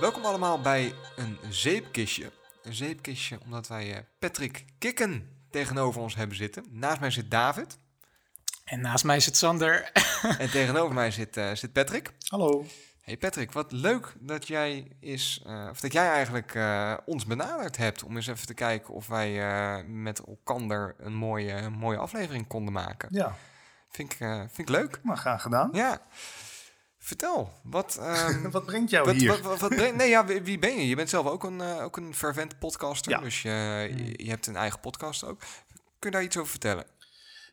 Welkom allemaal bij een zeepkistje. Een zeepkistje omdat wij eh, Patrick Kikken tegenover ons hebben zitten. Naast mij zit David. En naast mij zit Sander. En tegenover mij zit, eh, zit Patrick. Hallo. Hey Patrick, wat leuk dat jij is, eh, of dat jij eigenlijk eh, ons benaderd hebt om eens even te kijken of wij eh, met elkander een mooie, een mooie aflevering konden maken. Ja, Vind ik, eh, vind ik leuk. maar graag gedaan. Ja. Vertel, wat, ehm, Wat brengt jou wat, hier? wat, wat, wat brengt- nee, ja, wie, wie ben je? Je bent zelf ook een, eh, ook een fervent podcaster, Ja. dus je, je, je hebt een eigen podcast ook. Kun je daar iets over vertellen?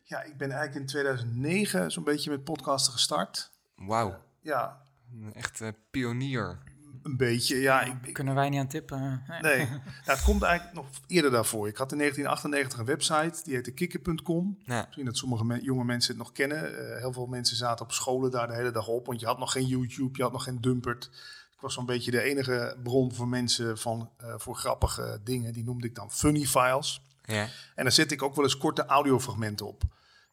Ja, ik ben eigenlijk in 2009 zo'n beetje met podcasten gestart. Wauw, Ja, echt eh, pionier. Een beetje. Ja, ik, ik- Kunnen wij niet aan tippen? Nee. nou, het komt eigenlijk nog eerder daarvoor. Ik had in 1998 een website, die heette kikker.com. Ja. Misschien dat sommige me- jonge mensen het nog kennen. Eh, heel veel mensen zaten op scholen daar de hele dag op, want je had nog geen YouTube, je had nog geen Dumpert. Ik was zo'n beetje de enige bron voor mensen van, eh, voor grappige dingen. Die noemde ik dan funny files. Ja. En daar zet ik ook wel eens korte audiofragmenten op.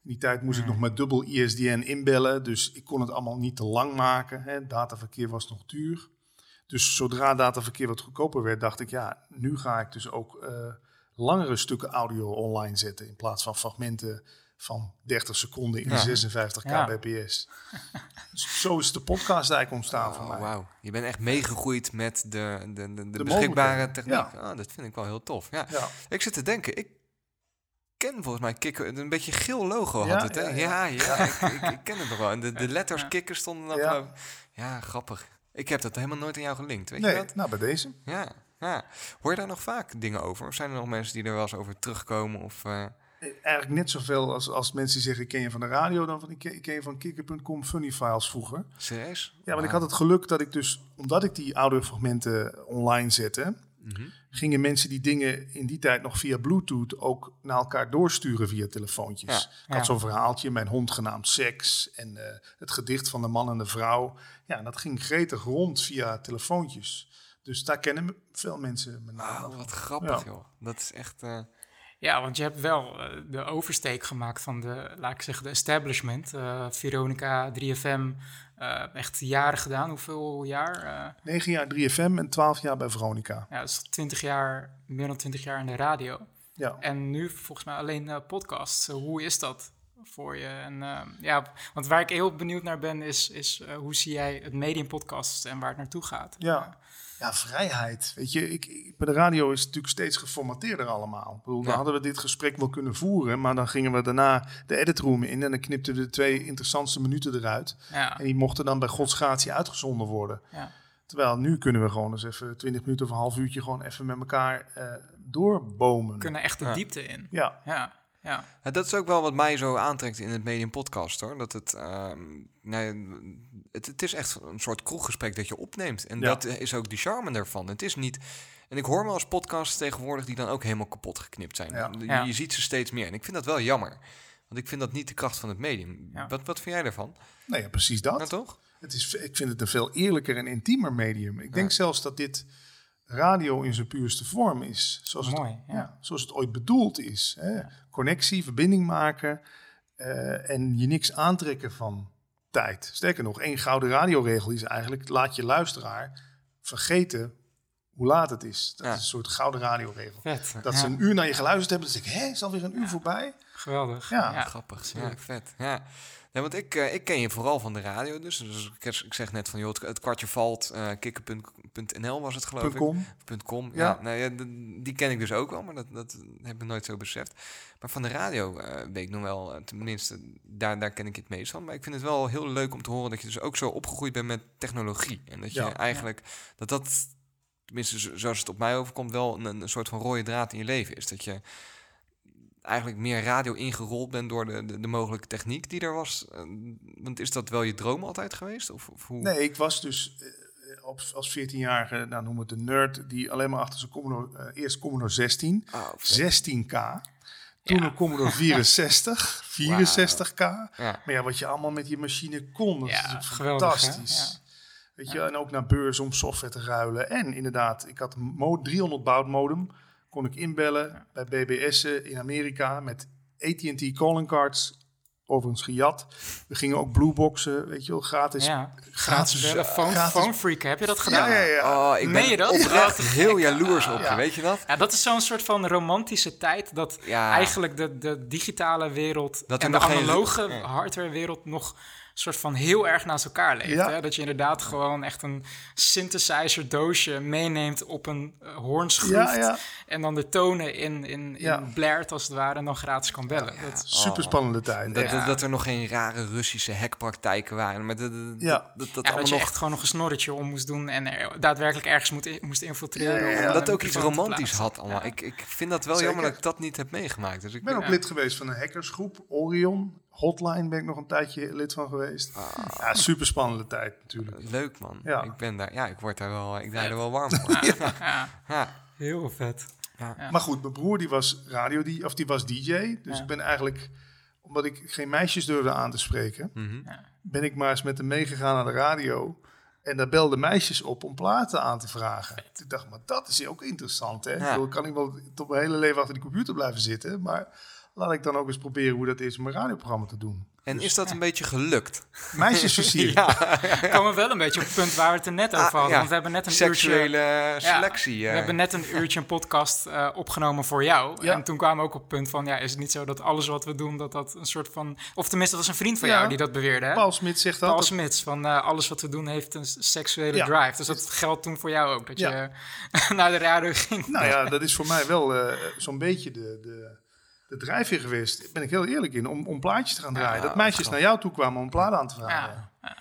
In die tijd moest ik nog met dubbel ISDN inbellen, dus ik kon het allemaal niet te lang maken. Hè. Dataverkeer was nog duur. Dus zodra dataverkeer wat goedkoper werd, dacht ik, ja, nu ga ik dus ook eh, langere stukken audio online zetten. In plaats van fragmenten van 30 seconden in Ja. 56 Ja. kbps. Dus zo is de podcast eigenlijk ontstaan voor Oh, mij. wauw, je bent echt meegegroeid met de, de, de, de, De beschikbare techniek. Ah, dat vind ik wel heel tof. Ja. Ja. Ik zit te denken, ik ken volgens mij Kikker, een beetje geel logo Ja, had het, hè? ja, Ja, ja. ja, ik, ik, ik ken het nog wel. En de, de letters Ja. Kikker stonden dan Ja, grappig. Ik heb dat helemaal nooit aan jou gelinkt, weet je Nee, dat? nou bij deze. Ja, ja. Hoor je daar nog vaak dingen over? Of zijn er nog mensen die er wel eens over terugkomen? Of, eh, Eigenlijk net zoveel als, als mensen die zeggen, ik ken je van de radio, dan van ik ken, ik ken je van kikker.com funny files vroeger. serieus? Ja, want ik had het geluk dat ik dus, omdat ik die audiofragmenten online zette, Mhm. gingen mensen die dingen in die tijd nog via Bluetooth ook naar elkaar doorsturen via telefoontjes. Ja, ik had zo'n verhaaltje, mijn hond genaamd Seks en eh, het gedicht van de man en de vrouw. Ja, en dat ging gretig rond via telefoontjes. Dus daar kennen veel mensen me naam van. wat grappig, Ja. joh. Dat is echt... eh, Ja, want je hebt wel eh, de oversteek gemaakt van de, laat ik zeggen, de establishment. Eh, Veronica, 3FM, eh, echt jaren gedaan. Hoeveel jaar? Eh, Negen jaar 3FM en twaalf jaar bij Veronica. ja, is 20 jaar, meer dan 20 jaar in de radio. Ja. En nu volgens mij alleen eh, podcasts. Hoe is dat voor je? En, eh, ja, want waar ik heel benieuwd naar ben, is, is hoe zie jij het medium podcast en waar het naartoe gaat? Ja. Ja, vrijheid. Weet je, ik, ik- bij de radio is het natuurlijk steeds geformateerder allemaal. Ik bedoel, dan hadden we dit gesprek wel kunnen voeren, maar dan gingen we daarna de editroom in en dan knipten we de twee interessantste minuten eruit. Ja, En die mochten dan bij godsgratie uitgezonden worden. ja. Terwijl nu kunnen we gewoon eens even 20 minuten of een half uurtje gewoon even met elkaar eh, doorbomen. We kunnen echt de Ja. diepte in. Ja, Ja, ja. Ja, dat is ook wel wat mij zo aantrekt in het medium podcast hoor. Dat het, ehm, nee, het, het is echt een soort kroeggesprek dat je opneemt. En Ja. dat is ook de charme daarvan. Het is niet. En ik hoor wel eens podcasts tegenwoordig die dan ook helemaal kapot geknipt zijn. Ja. Je, Ja. je ziet ze steeds meer. En ik vind dat wel jammer. Want ik vind dat niet de kracht van het medium. Ja. Wat, wat vind jij daarvan? nou ja, precies dat. Nou toch? Het is, ik vind het een veel eerlijker en intiemer medium. Ik denk zelfs dat dit radio in zijn puurste vorm is. Zoals, Mooi, het, ja. ja, zoals het ooit bedoeld is. Hè? Connectie, verbinding maken eh, en je niks aantrekken van tijd. Sterker nog, één gouden radioregel is eigenlijk... laat je luisteraar vergeten hoe laat het is. Dat Ja. is een soort gouden radioregel. Vet. Dat ja, ze een uur naar je geluisterd hebben, dan zeg ik... hé, is alweer een uur voorbij? Geweldig. Ja. ja. Grappig. Ja, vet. Ja. Nee, want ik, eh, ik ken je vooral van de radio. Dus, dus ik, ik zeg net van, joh, het, het kwartje valt. eh kikker.nl was het geloof ik. .com. Punt .com, ja. Ja. nou ja, die ken ik dus ook wel, maar dat, dat heb ik nooit zo beseft. Maar van de radio eh, weet ik nog wel, tenminste, daar, daar ken ik het meest van. Maar ik vind het wel heel leuk om te horen dat je dus ook zo opgegroeid bent met technologie. En dat je Ja. eigenlijk, dat dat, tenminste zo- zoals het op mij overkomt, wel een, een soort van rode draad in je leven is. Dat je eigenlijk meer radio ingerold bent door de, de, de mogelijke techniek die er was. Eh, want is dat wel je droom altijd geweest? Of, of hoe? Nee, ik was dus eh, op, als 14-jarige, nou noemen we het de nerd... die alleen maar achter zijn Commodore... eh, eerst Commodore 16... Ah, vet. 16K. Toen een Commodore 64, 64K. Ja. Maar ja, wat je allemaal met je machine kon, dat Ja, is fantastisch. Weet je, en ook naar beurs om software te ruilen. En inderdaad, ik had een mo- 300 baud modem. Kon ik inbellen bij BBS'en in Amerika met AT&T calling cards. overigens gejat. We gingen ook blueboxen, weet je wel, gratis. Ja, gratis Gratis, bellen. Phone, gratis- phone freak, heb je dat gedaan? Ja, ja, ja. Oh, ik Meen ben je dat? oprecht Oh, heel jaloers op je, Ja. weet je dat? Ja, dat is zo'n soort van romantische tijd dat Ja. eigenlijk de, de digitale wereld Dat en de analoge hardwarewereld nog soort van heel erg naast elkaar leeft. Ja. Hè? Dat je inderdaad gewoon echt een synthesizer doosje meeneemt op een uh, hoornschroef Ja, ja. en dan de tonen in, in, in als het ware en dan gratis kan bellen. Dat, Super spannende tijd. Dat, echt. dat, dat er nog geen rare Russische hackpraktijken waren. Maar dat, dat, Ja. dat, dat, dat ja, dat allemaal je nog... echt gewoon nog een snorretje om moest doen en er daadwerkelijk ergens moet, in- moest infiltreren. Ja, ja, ja. om, En dat ook iets romantisch had allemaal. Ja. Ik, ik vind dat wel Zeker. jammer dat ik dat niet heb meegemaakt. Dus ik, Ik ben ook Ja. lid geweest van een hackersgroep, Orion. Hotline ben ik nog een tijdje lid van geweest. Ja, super spannende tijd natuurlijk. Leuk man. Ja. Ik ben daar, ja, ik word daar wel, ik draai er wel warm voor. Ja, Ja. heel vet. Maar goed, mijn broer die was radio, die, of die was DJ. Dus Ja. ik ben eigenlijk, omdat ik geen meisjes durfde aan te spreken, Mhm. ben ik maar eens met hem meegegaan naar de radio. En daar belden meisjes op om platen aan te vragen. Ik dacht, maar dat is ook interessant. Hè? Ja. Ik bedoel, kan ik wel tot mijn hele leven achter die computer blijven zitten. Maar laat ik dan ook eens proberen hoe dat is om een radioprogramma te doen. En is dat een beetje gelukt? Meisjes versieren. We komen wel een beetje op het punt waar we het er net over Ah, hadden. ja. Want we hebben net een Seksuele uurtje... selectie. We eh. hebben net een uurtje een podcast eh, opgenomen voor jou. Ja. En toen kwamen we ook op het punt van... Ja, is het niet zo dat alles wat we doen, dat dat een soort van... Of tenminste, dat was een vriend van Ja. jou die dat beweerde, hè? Paul Smit zegt dat. Paul dat- Smits, van eh, alles wat we doen heeft een seksuele Ja. drive. Dus dat geldt toen voor jou ook, dat Ja. je naar de radio ging. Nou ja, dat is voor mij wel eh, zo'n beetje de, de, de drijfveer geweest. Daar ben ik heel eerlijk in, om, om plaatjes te gaan draaien. dat meisjes naar jou toe kwamen om platen aan te vragen. Ja.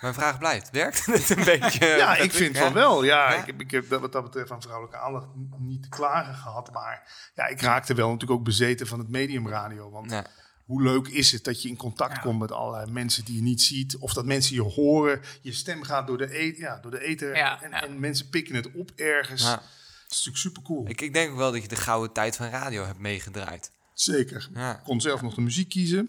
Mijn vraag blijft, werkt het een beetje? Ja, ik vind Ja? van wel. Ja, Ja? Ik, heb, ik heb dat wat dat betreft aan vrouwelijke aandacht niet te klagen gehad. Maar ja, ik raakte wel natuurlijk ook bezeten van het medium radio. Want Ja. hoe leuk is het dat je in contact komt met allerlei mensen die je niet ziet. Of dat mensen je horen. Je stem gaat door de, e ja, door de ether. Ja, en, ja. en mensen pikken het op ergens. Is natuurlijk super cool. Ik, ik denk ook wel dat je de gouden tijd van radio hebt meegedraaid. Zeker. Ja. Ik kon zelf nog de muziek kiezen.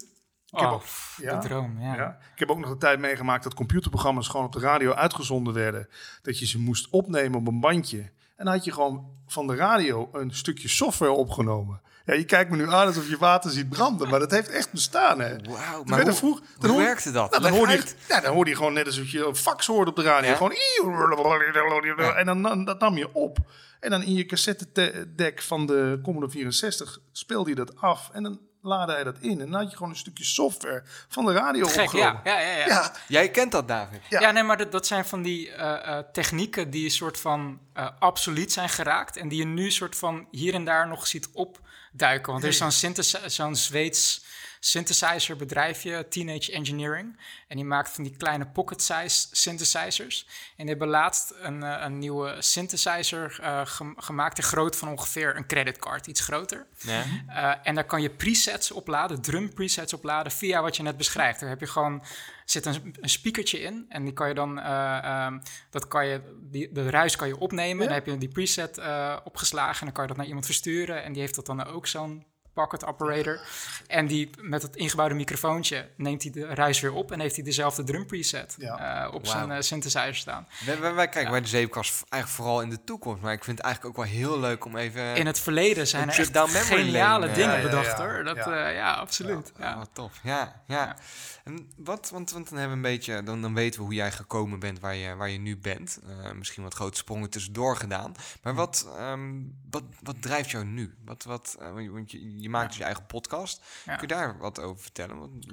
Ik heb Oh, ook- de droom, ja. Ja. Ik heb ook nog de tijd meegemaakt dat computerprogramma's gewoon op de radio uitgezonden werden. Dat je ze moest opnemen op een bandje. En dan had je gewoon van de radio een stukje software opgenomen. Ja, je kijkt me nu aan alsof je water ziet branden, maar dat heeft echt bestaan, hè. Wauw, maar hoe, vroeg- dan hoe hoor- werkte dat? Nou, dan, hoorde je, ja, dan hoorde je gewoon net alsof je een fax hoorde op de radio. Ja? Gewoon... En dan, dan, dat nam je op. En dan in je cassettedek van de Commodore 64 speelde je dat af. En dan laadde hij dat in. En dan had je gewoon een stukje software van de radio Gek, opgenomen. ja. Ja, ja, ja. Ja, Jij kent dat, David. Ja. Ja, nee, maar dat, dat zijn van die eh, eh, technieken die een soort van eh absoluut zijn geraakt. En die je nu soort van hier en daar nog ziet opduiken. Want er is zo'n zo'n Zweeds synthesizer bedrijfje, Teenage Engineering. En die maakt van die kleine pocket-size synthesizers. En die hebben laatst een, eh, een nieuwe synthesizer eh, gem- gemaakt. Ter grootte van ongeveer een creditcard, iets groter. Ja. Uh, en daar kan je presets opladen, drum presets opladen, via wat je net beschrijft. Daar heb je gewoon, zit een, een speakertje in en die kan je dan, uh, um, dat kan je, die, de ruis kan je opnemen. Ja. Dan heb je die preset opgeslagen en dan kan je dat naar iemand versturen. En die heeft dat dan ook zo'n pocket operator. En die met het ingebouwde microfoontje neemt hij de ruis weer op en heeft hij dezelfde drum preset Ja. uh, op zijn uh, synthesizer staan. Wij, wij, wij kijken bij de zeepkast eigenlijk vooral in de toekomst. Maar ik vind het eigenlijk ook wel heel leuk om even... In het verleden zijn er echt geniale lane, dingen ja, ja, bedacht ja. hoor. Dat, Ja. absoluut. Ja. Oh, wat tof. Ja, ja. En wat, want, want dan hebben we een beetje, dan, dan weten we hoe jij gekomen bent waar je, waar je nu bent. Eh, misschien wat grote sprongen tussendoor gedaan. Maar wat, ehm, wat, wat drijft jou nu? Wat, wat, eh, want je- want je, je maakt dus je eigen podcast. Ja. Kun je daar wat over vertellen? Want,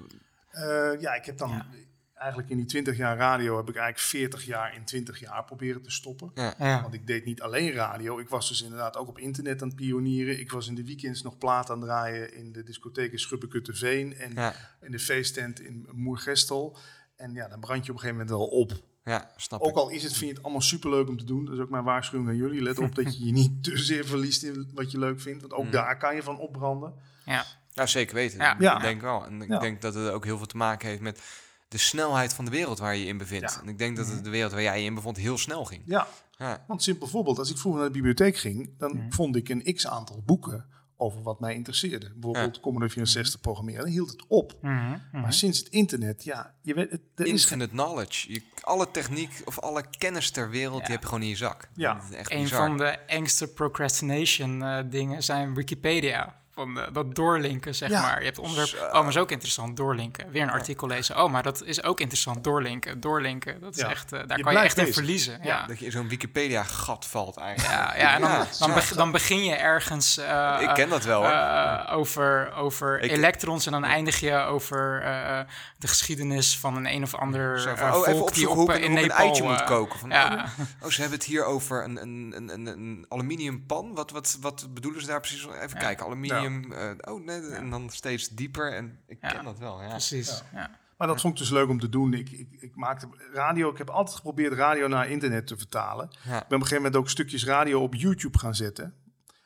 Eh, ja, ik heb dan Ja. eigenlijk in die 20 jaar radio heb ik eigenlijk 40 jaar in 20 jaar proberen te stoppen. ja. Ja. Want ik deed niet alleen radio. Ik was dus inderdaad ook op internet aan het pionieren. Ik was in de weekends nog plaat aan het draaien in de discotheek in Schubbekutteveen en Ja, in de feesttent in Moergestel. En ja, dan brand je op een gegeven moment wel op. ja, snap Ook ik. al is het, vind je het allemaal superleuk om te doen. Dat is ook mijn waarschuwing aan jullie. Let op dat je je niet te zeer verliest in wat je leuk vindt. Want ook Mhm. daar kan je van opbranden. Ja. Ja, zeker weten. Ja. Ik denk wel. En ik Ja. denk dat het ook heel veel te maken heeft met de snelheid van de wereld waar je je in bevindt. Ja. En ik denk dat het de wereld waar jij je in bevond heel snel ging. Ja, Ja, want simpel voorbeeld. Als ik vroeger naar de bibliotheek ging, dan Mhm. vond ik een x-aantal boeken over wat mij interesseerde. Bijvoorbeeld Commodore 64 programmeren. Dan hield het op. Mhm, mhm. Maar sinds het internet, ja, je weet, het, er is Infinite knowledge. Je, alle techniek of alle kennis ter wereld, die heb je gewoon in je zak. Ja. Echt Een bizar. van de engste procrastination eh, dingen zijn Wikipedia. Van eh, dat doorlinken, zeg Ja. maar. Je hebt onderwerp, Zo. oh, maar is ook interessant, doorlinken. Weer een artikel lezen. Oh, maar dat is ook interessant, doorlinken, doorlinken. Dat is Ja. echt, eh, daar Je kan je echt in verliezen. Ja, Dat je in zo'n Wikipedia-gat valt eigenlijk. ja, ja en dan, Ja, dan, zo. beg- dan begin je ergens eh, Ik ken dat wel, hoor. over, over Ik- elektrons en dan eindig je over eh, de geschiedenis van een een of ander Zo van, oh, even die op, hoe in een eitje moet koken. Van, ja. oh, oh, ze hebben het hier over een, een, een, een, een aluminiumpan. Wat, wat, wat bedoelen ze daar precies? Even Ja. kijken, aluminium. Eh, oh, nee, en dan steeds dieper. En ik Ja. ken dat wel, ja. Precies, ja. Maar dat vond ik dus leuk om te doen. Ik, ik, ik maakte radio. Ik heb altijd geprobeerd radio naar internet te vertalen. Ik ben op een gegeven moment ook stukjes radio op YouTube gaan zetten.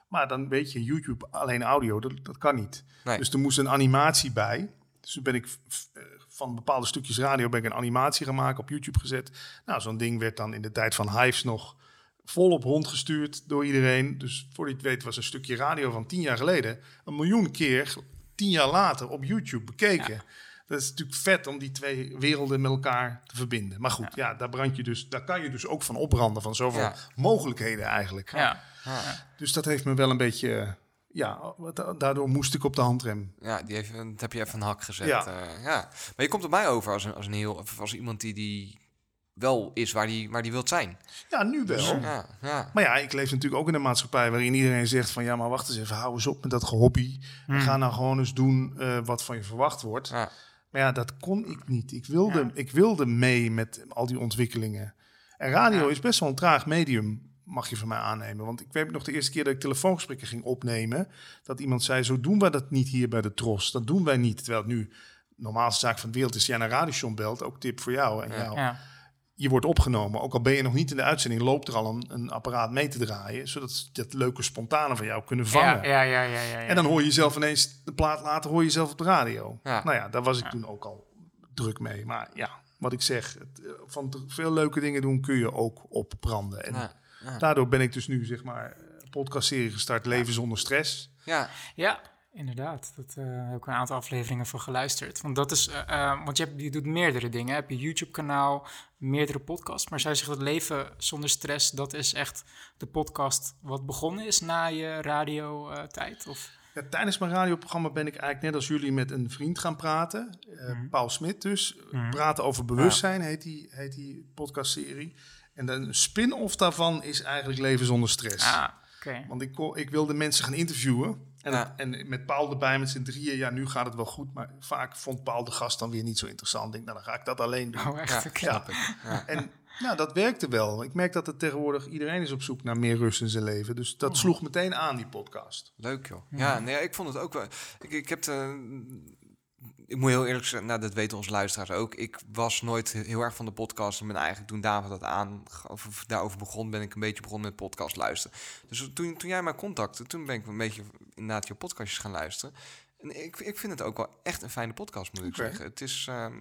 Maar dan weet je, YouTube alleen audio, dat, dat kan niet. Nee. Dus er moest een animatie bij. Dus toen ben ik eh, van bepaalde stukjes radio ben ik een animatie gaan maken, op YouTube gezet. Nou, zo'n ding werd dan in de tijd van Hives nog volop rondgestuurd door iedereen. Dus voor je het weet was een stukje radio van tien jaar geleden een miljoen keer, tien jaar later, op YouTube bekeken. Dat is natuurlijk vet om die twee werelden met elkaar te verbinden. Maar goed, ja, daar, brand je dus, daar kan je dus ook van opbranden, van zoveel Ja. mogelijkheden eigenlijk. ja. Dus dat heeft me wel een beetje, ja, daardoor moest ik op de handrem. Ja, die heeft, dat heb je even een hak gezet. Ja. Ja. Maar je komt op mij over als een, als een heel, of als iemand die, die wel is waar die, waar die wilt zijn. Ja, nu wel. Ja, ja. Maar ja, ik leef natuurlijk ook in een maatschappij waarin iedereen zegt van ja, maar wacht eens even, hou eens op met dat hobby. En ga nou gewoon eens doen eh, wat van je verwacht wordt. ja. Maar ja, dat kon ik niet. Ik wilde, ik wilde mee met al die ontwikkelingen. En radio is best wel een traag medium, mag je van mij aannemen. Want ik weet nog de eerste keer dat ik telefoongesprekken ging opnemen, dat iemand zei, zo doen wij dat niet hier bij de Tros. Dat doen wij niet. Terwijl het nu normaalste zaak van de wereld is, jij naar radiostation belt, ook tip voor jou en jou. Je wordt opgenomen, ook al ben je nog niet in de uitzending, loopt er al een, een apparaat mee te draaien, zodat ze dat leuke spontane van jou kunnen vangen. Ja, ja, ja, ja, ja, ja. En dan hoor je jezelf ineens, de plaat later hoor je jezelf op de radio. Ja. Nou ja, daar was ik toen ook al druk mee. Maar ja, wat ik zeg, het, eh, van te veel leuke dingen doen kun je ook opbranden. En Ja, ja. daardoor ben ik dus nu, zeg maar, een podcastserie gestart, Leven zonder stress. ja. Ja, inderdaad. Dat eh, heb ik een aantal afleveringen van geluisterd. Want dat is, eh, eh, want je, hebt, je doet meerdere dingen. Heb je YouTube-kanaal, meerdere podcasts. Maar zij zegt dat leven zonder stress, dat is echt de podcast wat begonnen is na je radiotijd? of Ja, tijdens mijn radioprogramma ben ik eigenlijk net als jullie met een vriend gaan praten. Mhm. Paul Smit dus. Mhm. Praten over bewustzijn heet die, heet die podcastserie. En de- een spin-off daarvan is eigenlijk Leven zonder stress. Ah, oké. Want ik, ik wilde mensen gaan interviewen. En, Ja. en met Paul erbij, met z'n drieën, ja, nu gaat het wel goed. Maar vaak vond Paul de gast dan weer niet zo interessant. Ik denk, nou, dan ga ik dat alleen doen. Oh, echt? Ja. En nou, dat werkte wel. Ik merk dat het tegenwoordig, iedereen is op zoek naar meer rust in zijn leven. Dus dat sloeg meteen aan, die podcast. Leuk joh. Ja, nee, ik vond het ook wel. Ik, ik heb de. Ik moet heel eerlijk zeggen, nou, dat weten onze luisteraars ook. Ik was nooit heel erg van de podcast. En ben eigenlijk toen David dat aan, of daarover begon, ben ik een beetje begonnen met podcast luisteren. Dus toen, toen jij mij contactte, toen ben ik een beetje inderdaad je podcastjes gaan luisteren. En ik, ik vind het ook wel echt een fijne podcast, moet ik zeggen. Het is. ehm,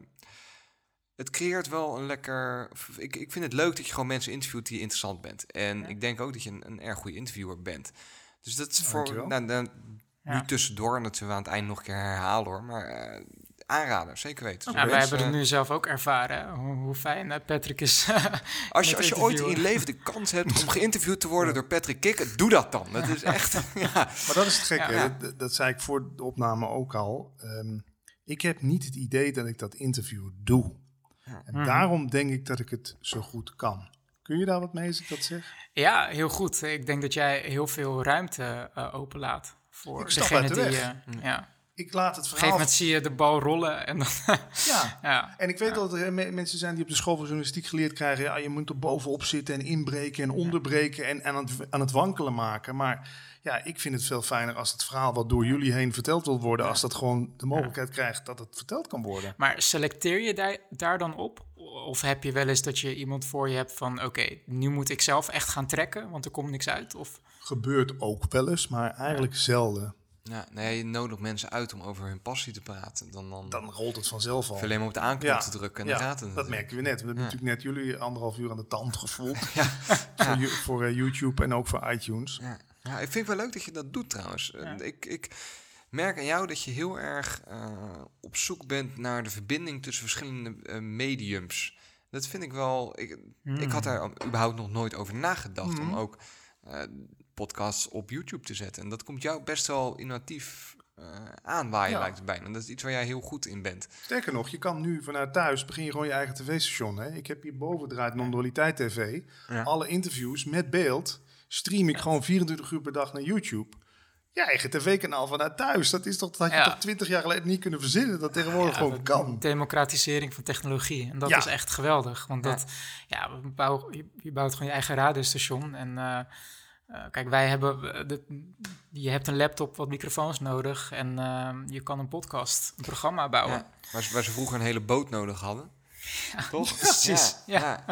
het creëert wel een lekker. Ik, ik vind het leuk dat je gewoon mensen interviewt die interessant bent. En ik denk ook dat je een, een erg goede interviewer bent. Dus dat is voor. Nou, nou. Nu tussendoor, en dat zullen we aan het eind nog een keer herhalen hoor. Maar eh aanrader, zeker weten. Ja, wij hebben het nu zelf ook ervaren, hoe, hoe fijn eh, Patrick is. Als je, als je ooit in je leven de kans hebt om geïnterviewd te worden door Patrick Kikker, doe dat dan. Dat is echt. ja. Maar dat is het gekke. Ja. Dat, dat zei ik voor de opname ook al. Ehm, ik heb niet het idee dat ik dat interview doe. En Mhm. daarom denk ik dat ik het zo goed kan. Kun je daar wat mee als ik dat zeg? ja, heel goed. Ik denk dat jij heel veel ruimte eh, openlaat voor Ik degene uit de die... eh, ja. Op Ik laat het een gegeven verhaal... moment zie je de bal rollen en dan... Ja. ja. En ik weet dat er me- mensen zijn die op de school van journalistiek geleerd krijgen... Ja, je moet er bovenop zitten en inbreken en onderbreken en, en aan, het, aan het wankelen maken. Maar ja, ik vind het veel fijner als het verhaal wat door jullie heen verteld wil worden... als dat gewoon de mogelijkheid krijgt dat het verteld kan worden. Maar selecteer je daar, daar dan op? Of heb je wel eens dat je iemand voor je hebt van... oké, nu moet ik zelf echt gaan trekken, want er komt niks uit? Of... Gebeurt ook wel eens, maar eigenlijk zelden. Ja, nee, je nodigt mensen uit om over hun passie te praten. Dan, dan, Dan rolt het vanzelf al. alleen maar op de aanknop Ja. te drukken en dan gaat het. dat merken we net. We hebben Ja. natuurlijk net jullie anderhalf uur aan de tand gevoeld. Ja. Voor, voor eh, YouTube en ook voor iTunes. Ja. ja, ik vind het wel leuk dat je dat doet trouwens. Eh, Ik, ik merk aan jou dat je heel erg eh, op zoek bent naar de verbinding tussen verschillende mediums. Dat vind ik wel. Ik, ik had daar überhaupt nog nooit over nagedacht om Mhm. ook eh, podcasts op YouTube te zetten. En dat komt jou best wel innovatief eh aanwaaien, Ja. lijkt het bijna. En dat is iets waar jij heel goed in bent. Sterker nog, je kan nu vanuit thuis begin je gewoon je eigen tv-station. Hè? Ik heb hierboven draait Non-Dualiteit TV. Ja. Alle interviews met beeld stream ik gewoon 24 uur per dag naar YouTube. Je eigen tv-kanaal vanuit thuis. Dat is toch, dat had je Ja. toch 20 jaar geleden niet kunnen verzinnen. Dat tegenwoordig Ja, gewoon de kan. Democratisering van technologie. En dat Ja. is echt geweldig. Want Ja. dat, ja, we bouwen- je, je bouwt gewoon je eigen radiostation. En eh, eh, kijk, wij hebben, eh, de, je hebt een laptop, wat microfoons nodig. En je kan een podcast, een programma bouwen. Ja. Waar, ze, waar ze vroeger een hele boot nodig hadden. Toch? precies. Ja.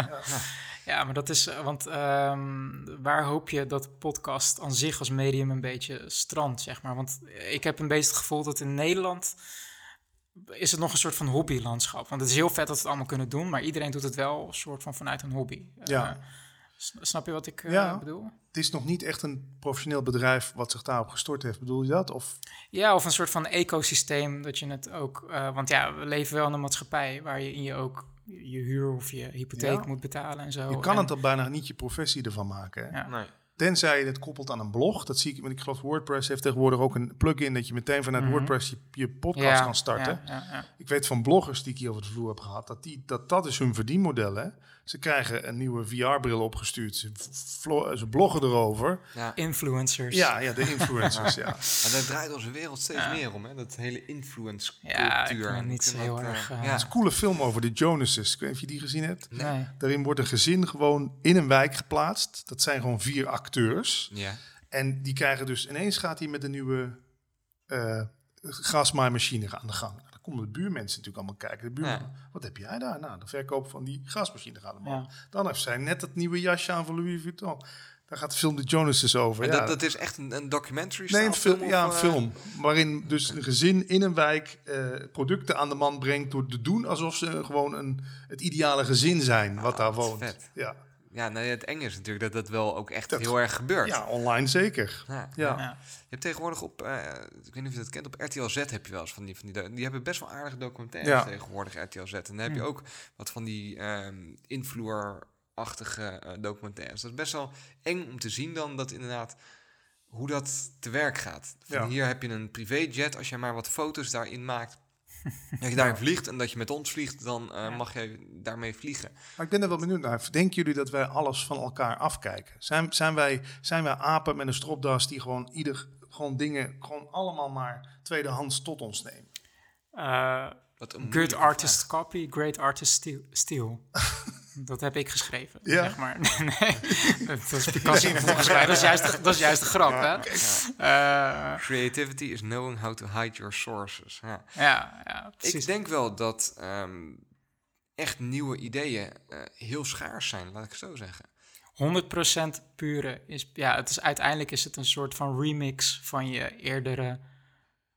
Ja. Ja, maar dat is, eh, want ehm, waar hoop je dat podcast aan zich als medium een beetje strandt, zeg maar? Want ik heb een beetje het gevoel dat in Nederland is het nog een soort van hobbylandschap. Want het is heel vet dat we het allemaal kunnen doen, maar iedereen doet het wel een soort van vanuit een hobby. Ja. Eh, s- snap je wat ik eh, Ja. bedoel? Het is nog niet echt een professioneel bedrijf wat zich daarop gestort heeft. Bedoel je dat? Of, Ja, of een soort van ecosysteem dat je het ook... want ja, we leven wel in een maatschappij waar je in je ook je huur of je hypotheek Ja. moet betalen en zo. je kan En- het al bijna niet je professie ervan maken. Hè? Ja. Nee. Tenzij je het koppelt aan een blog. Dat zie ik, want ik geloof WordPress heeft tegenwoordig ook een plugin dat je meteen vanuit Mhm. WordPress je, je podcast kan starten. Ja, ja, ja. Ik weet van bloggers die ik hier over de vloer heb gehad, dat die, dat, dat is hun verdienmodel. Hè? Ze krijgen een nieuwe VR-bril opgestuurd. Ze, bloggen erover. Ja. Influencers. Ja, ja, de influencers, ja. Maar daar draait onze wereld steeds Ja. meer om, hè? Dat hele influence Ja, ik ben niet zo heel dat, eh, erg, eh, ja. Het is een coole film over de Jonases. Ik weet niet of je die gezien hebt. Nee. Daarin wordt een gezin gewoon in een wijk geplaatst. Dat zijn gewoon vier acteurs. Ja. En die krijgen dus ineens gaat hij met een nieuwe eh gasmaaimachine aan de gang. Komen de buurmensen natuurlijk allemaal kijken. De buurman, Ja. wat heb jij daar? Nou, de verkoop van die gasmachine gaat omhoog. Ja. Dan heeft zij net het nieuwe jasje aan van Louis Vuitton. Daar gaat de film De Jonases over. En ja. dat, dat is echt een, een documentary Nee, een film, ja, een eh, film. Waarin dus een gezin in een wijk eh, producten aan de man brengt door te doen alsof ze gewoon een, het ideale gezin zijn wat Ah, daar woont. vet. Ja. Ja, nee, het enge is natuurlijk dat dat wel ook echt Dat- heel erg gebeurt. ja, online zeker. Ja. Ja. Ja. Je hebt tegenwoordig op, eh, ik weet niet of je dat kent, op RTL Z heb je wel eens van die, van die, die hebben best wel aardige documentaires Ja. tegenwoordig, RTL Z. En dan heb je Ja. ook wat van die ehm influer-achtige eh, documentaires. Dat is best wel eng om te zien dan, dat inderdaad, hoe dat te werk gaat. Van Ja. Hier heb je een privéjet, als je maar wat foto's daarin maakt, dat je daarin vliegt en dat je met ons vliegt, dan eh, Ja. mag je daarmee vliegen. Maar ik ben er wel benieuwd naar. Denken jullie dat wij alles van elkaar afkijken? Zijn, zijn, wij, zijn wij apen met een stropdas die gewoon ieder gewoon dingen gewoon allemaal maar tweedehands tot ons nemen? Eh, Wat een good artist copy, great artist steal. dat heb ik geschreven, Ja? zeg maar. nee, dat is Picasso volgens mij. Dat is juist de, dat is juist de grap, hè? Eh, Creativity is knowing how to hide your sources. Ja. ja, ja, precies. Ik denk wel dat ehm, echt nieuwe ideeën eh, heel schaars zijn, laat ik het zo zeggen. 100% pure is, ja, het is uiteindelijk is het een soort van remix van je eerdere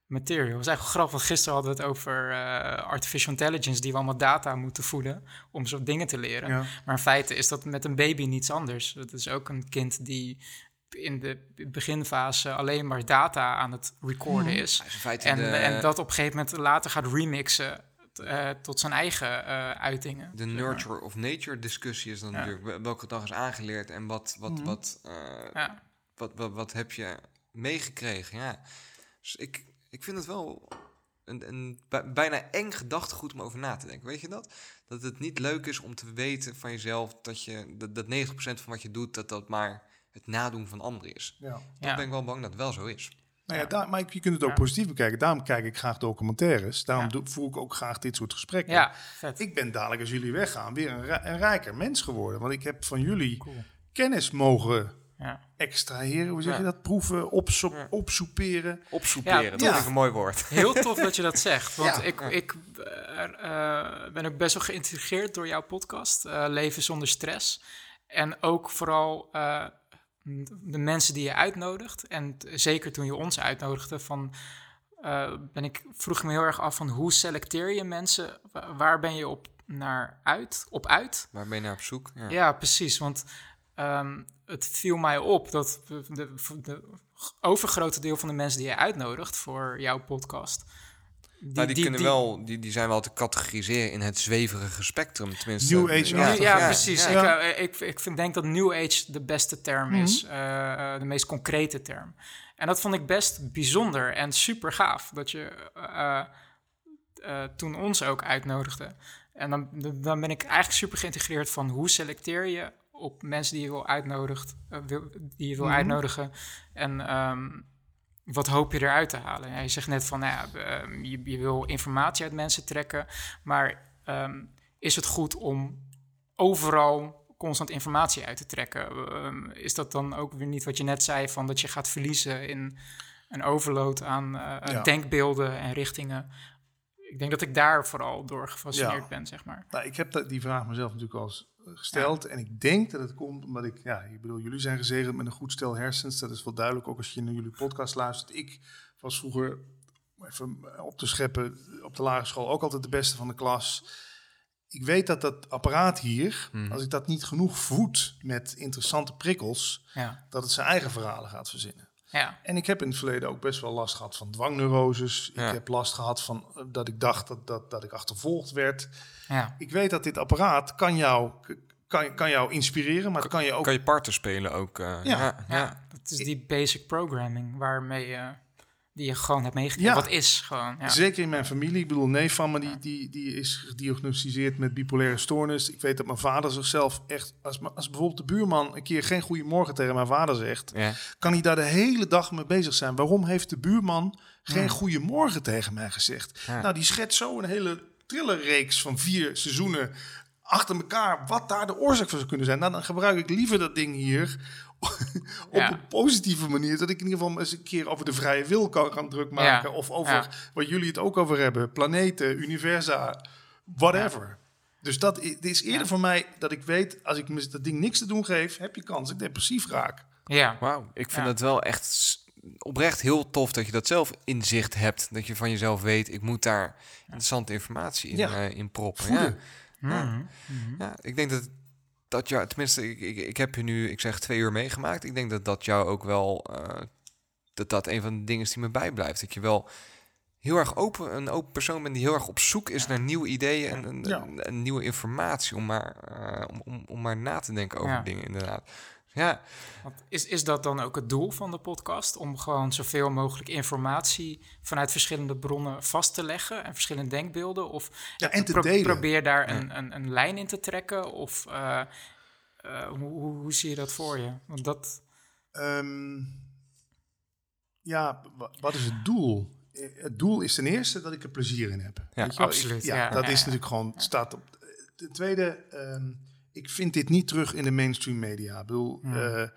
material. Dat is eigenlijk grappig, gisteren hadden we het over eh, artificial intelligence, die we allemaal data moeten voeden om zo dingen te leren. Ja. Maar in feite is dat met een baby niets anders. Het is ook een kind die in de beginfase alleen maar data aan het recorden is. Hij is En, de, en dat op een gegeven moment later gaat remixen eh, tot zijn eigen eh, uitingen. de nurture of nature discussie is dan Ja. natuurlijk wel- welke dag is aangeleerd en wat, wat, Mhm. wat, eh, Ja. wat, wat, wat heb je meegekregen. Ja. Dus ik, ik vind het wel een, een bij- bijna eng gedachtegoed om over na te denken. Weet je dat? Dat het niet leuk is om te weten van jezelf dat, je, dat, dat 90% van wat je doet, dat dat maar het nadoen van anderen is. Ja. Dan Ja. ben ik wel bang dat het wel zo is. Nou ja, daar, maar je kunt het ook Ja. positief bekijken. Daarom kijk ik graag documentaires. Daarom Ja. voer ik ook graag dit soort gesprekken. Ja, vet. Ik ben dadelijk als jullie weggaan weer een, ri- een rijker mens geworden. Want ik heb van jullie Cool. kennis mogen Ja. extraheren. Hoe zeg Ja. je dat? Proeven, opso Ja. opsoeperen. Opsoeperen, Ja, dat ik een mooi woord. Heel tof dat je dat zegt. Want Ja. ik, ik eh, ben ook best wel geïntrigeerd door jouw podcast, eh, Leven zonder stress. En ook vooral eh, de mensen die je uitnodigt. En zeker toen je ons uitnodigde, van, eh, ben ik, vroeg ik me heel erg af van hoe selecteer je mensen? Wa- Waar ben je op, naar uit, op uit? Waar ben je naar op zoek? Ja. Ja, precies. Want ehm, het viel mij op dat de, overgrote deel van de mensen die je uitnodigt voor jouw podcast, Die, Nou, die, kunnen wel, die, die zijn wel te categoriseren in het zweverige spectrum, tenminste. New Age Ja, achtig, ja, ja, precies. ja. Ik, eh, ik, ik vind, denk dat New Age de beste term is, Mhm. eh, eh, de meest concrete term. En dat vond ik best bijzonder en super gaaf dat je eh, eh, toen ons ook uitnodigde. En dan, dan ben ik eigenlijk super geïntegreerd van hoe selecteer je op mensen die je wil, uitnodigt, eh, die je wil Mhm. uitnodigen. En ehm, wat hoop je eruit te halen? Ja, je zegt net van, nou ja, ehm, je, je wil informatie uit mensen trekken, maar ehm, is het goed om overal constant informatie uit te trekken? Is dat dan ook weer niet wat je net zei, van dat je gaat verliezen in een overload aan eh, Ja. denkbeelden en richtingen? Ik denk dat ik daar vooral door gefascineerd Ja. ben, zeg maar. Nou, ik heb die vraag mezelf natuurlijk al gesteld. En ik denk dat het komt omdat ik, ja, ik bedoel, jullie zijn gezegend met een goed stel hersens. Dat is wel duidelijk, ook als je naar jullie podcast luistert. Ik was vroeger, om even op te scheppen, op de lagere school ook altijd de beste van de klas. Ik weet dat dat apparaat hier, Mhm. als ik dat niet genoeg voed met interessante prikkels, Ja, dat het zijn eigen verhalen gaat verzinnen. Ja, En ik heb in het verleden ook best wel last gehad van dwangneuroses. Ja. Ik heb last gehad van eh, dat ik dacht dat, dat, dat ik achtervolgd werd. ja. Ik weet dat dit apparaat kan jou, kan, kan jou inspireren, maar kan je ook... Kan je parten spelen ook. eh, ja. Ja. Ja, Ja, dat is die basic programming waarmee je, die je gewoon hebt meegekregen. Ja. Wat is gewoon. Ja. Zeker in mijn familie. Ik bedoel, neef van me die, die, die is gediagnosticeerd met bipolaire stoornis. Ik weet dat mijn vader zichzelf echt... Als, als bijvoorbeeld de buurman een keer geen goedemorgen tegen mijn vader zegt... Ja. kan hij daar de hele dag mee bezig zijn. Waarom heeft de buurman geen Ja. goedemorgen tegen mij gezegd? Nou, die schetst zo een hele trillerreeks van vier seizoenen achter elkaar... wat daar de oorzaak van zou kunnen zijn. Nou, dan gebruik ik liever dat ding hier... op Ja. een positieve manier, dat ik in ieder geval eens een keer over de vrije wil kan gaan druk maken. Ja. Of over Ja. wat jullie het ook over hebben: planeten, universa, whatever. Dus dat is eerder Ja. voor mij dat ik weet, als ik dat ding niks te doen geef, heb je kans dat ik depressief raak. Ja. Wauw, ik vind Ja. het wel echt oprecht heel tof dat je dat zelf inzicht hebt. Dat je van jezelf weet, ik moet daar interessante informatie in, Ja. eh, in proppen. Voeden. Ja. Mhm. Mhm. ja, ik denk dat dat jou, tenminste, ik, ik, ik heb je nu, ik zeg twee uur meegemaakt. Ik denk dat dat jou ook wel, eh, dat dat een van de dingen is die me bijblijft. Dat je wel heel erg open, een open persoon bent die heel erg op zoek is naar nieuwe ideeën en, en, Ja. en- en nieuwe informatie om maar, eh, om, om, om maar na te denken over Ja. dingen inderdaad. Ja, Want Is, is dat dan ook het doel van de podcast? Om gewoon zoveel mogelijk informatie vanuit verschillende bronnen vast te leggen en verschillende denkbeelden? Of Ja, en te pro- delen. probeer daar een, een, een lijn in te trekken? Of eh, eh, hoe, hoe, hoe zie je dat voor je? Want dat, Ehm, ja, wa- wat is het doel? Eh, Het doel is ten eerste dat ik er plezier in heb. Ja, absoluut, Ik- ja, ja. dat Ja, is natuurlijk gewoon staat op. Ten tweede, ehm, ik vind dit niet terug in de mainstream media. Ik bedoel, Hmm. eh,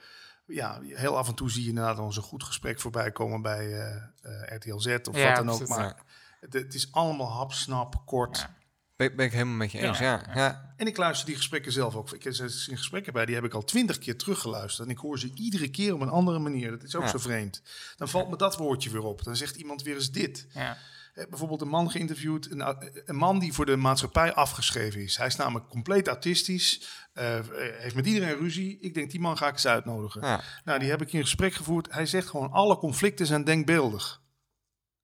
ja, heel af en toe zie je inderdaad ons een goed gesprek voorbij komen bij eh, eh, RTL Z of Ja, wat dan ook. Maar het, het is allemaal hapsnap, kort. Ja. ben, ben ik helemaal met je eens. Ja, ja. En ik luister die gesprekken zelf ook. Ik heb in gesprekken bij, die heb ik al twintig keer teruggeluisterd. En ik hoor ze iedere keer op een andere manier. Dat is ook Ja. zo vreemd. Dan valt me dat woordje weer op. Dan zegt iemand weer eens dit. ja. Eh, bijvoorbeeld een man geïnterviewd. Een, een man die voor de maatschappij afgeschreven is. Hij is namelijk compleet autistisch. eh, heeft met iedereen ruzie. Ik denk, die man ga ik eens uitnodigen. ja. Nou, die heb ik in gesprek gevoerd. Hij zegt gewoon, alle conflicten zijn denkbeeldig.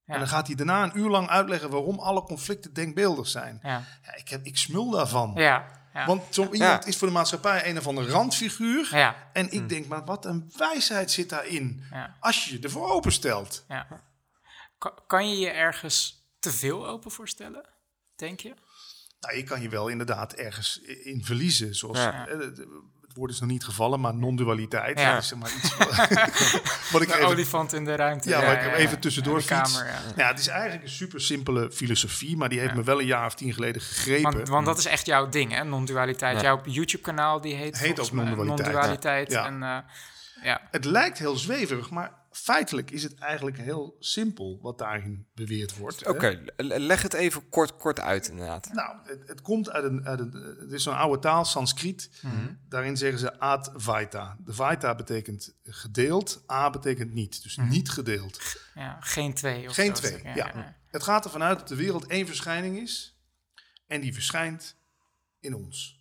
Ja. En dan gaat hij daarna een uur lang uitleggen waarom alle conflicten denkbeeldig zijn. Ja. Ja, ik, heb, ik smul daarvan. Ja. Ja. Want zo iemand is voor de maatschappij een of andere randfiguur. ja. En ik denk, maar wat een wijsheid zit daarin. Ja. Als je je ervoor openstelt. ja. Kan, kan je je ergens te veel open voorstellen? Denk je? Nou, je kan je wel inderdaad ergens in verliezen. Zoals, Ja. eh, het woord is nog niet gevallen, maar non-dualiteit. Ja. Is zeg maar iets wat ik De even, olifant in de ruimte. ja, waar ik hem even tussendoor kamer, ja. Nou ja, het is eigenlijk een super simpele filosofie, maar die heeft me wel een jaar of tien geleden gegrepen. Want, want dat is echt jouw ding, hè? Non-dualiteit. Ja. Jouw YouTube-kanaal die heet, Heet ook non-dualiteit. Non-dualiteit. Ja. En, eh, ja. Het lijkt heel zweverig, maar feitelijk is het eigenlijk heel simpel wat daarin beweerd wordt. Oké, le- leg het even kort, kort uit inderdaad. Nou, het, het komt uit een, uit een. Het is zo'n oude taal, Sanskriet. Mhm. Daarin zeggen ze Advaita. De Vaita betekent gedeeld, A betekent niet. Dus Mhm. niet gedeeld. ja, geen twee. Of Geen zo, twee. ik, Ja. Het gaat ervan uit dat de wereld één verschijning is. En die verschijnt in ons.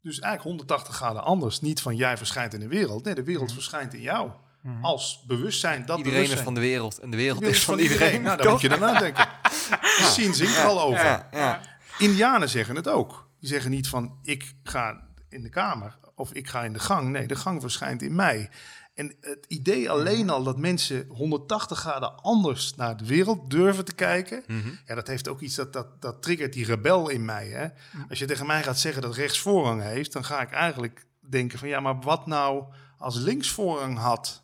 Dus eigenlijk 180 graden anders. Niet van jij verschijnt in de wereld. Nee, de wereld verschijnt in jou. Mhm. Als bewustzijn. Dat Iedereen is van de wereld en de wereld is van iedereen. Nou, daar moet je daarna denken. Zien zingt er al over. Ja, ja. Indianen zeggen het ook. Die zeggen niet van ik ga in de kamer of ik ga in de gang. Nee, de gang verschijnt in mij. En het idee alleen al dat mensen 180 graden anders naar de wereld durven te kijken, Mhm. ja, dat heeft ook iets dat, dat, dat triggert die rebel in mij. Hè? Als je tegen mij gaat zeggen dat rechts voorrang heeft, dan ga ik eigenlijk denken van ja, maar wat nou als links voorrang had?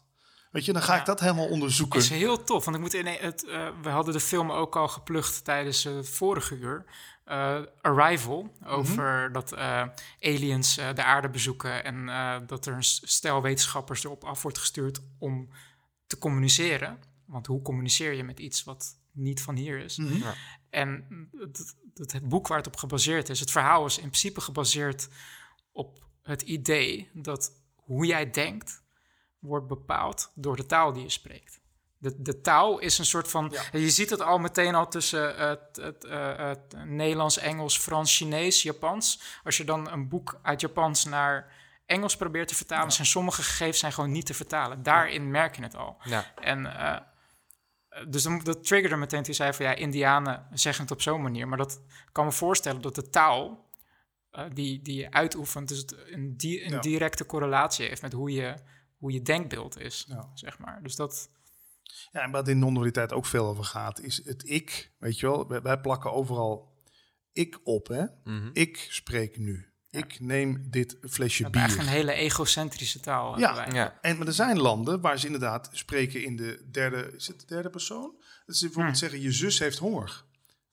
Weet je, dan ga Ja. ik dat helemaal onderzoeken. is heel tof, want ik moet in het, eh, we hadden de film ook al geplucht tijdens het vorige uur. Eh, Arrival, over dat eh, aliens eh, de aarde bezoeken en eh, dat er een stel wetenschappers erop af wordt gestuurd om te communiceren. Want hoe communiceer je met iets wat niet van hier is? Mhm. Ja. En het, het, het boek waar het op gebaseerd is, het verhaal is in principe gebaseerd op het idee dat hoe jij denkt wordt bepaald door de taal die je spreekt. De, de taal is een soort van. Je ziet het al meteen al tussen het, het, eh, het Nederlands, Engels, Frans, Chinees, Japans. Als je dan een boek uit Japans naar Engels probeert te vertalen, zijn sommige gegevens zijn gewoon niet te vertalen. Daarin merk je het al. Ja. En eh, dus dat triggerde meteen toen zei van ja, Indianen zeggen het op zo'n manier. Maar dat kan me voorstellen dat de taal eh, die, die je uitoefent, dus het een, di- een directe correlatie heeft met hoe je, hoe je denkbeeld is, Ja. zeg maar. Dus dat, Ja, en wat in non-dualiteit ook veel over gaat, is het ik. Weet je wel, wij, wij plakken overal ik op, hè? Mhm. Ik spreek nu. Ik neem dit flesje we hebben bier. echt een hele egocentrische taal. Ja. Ja. En maar er zijn landen waar ze inderdaad spreken in de derde, is het de derde persoon? Dat ze bijvoorbeeld Hmm. zeggen, je zus heeft honger.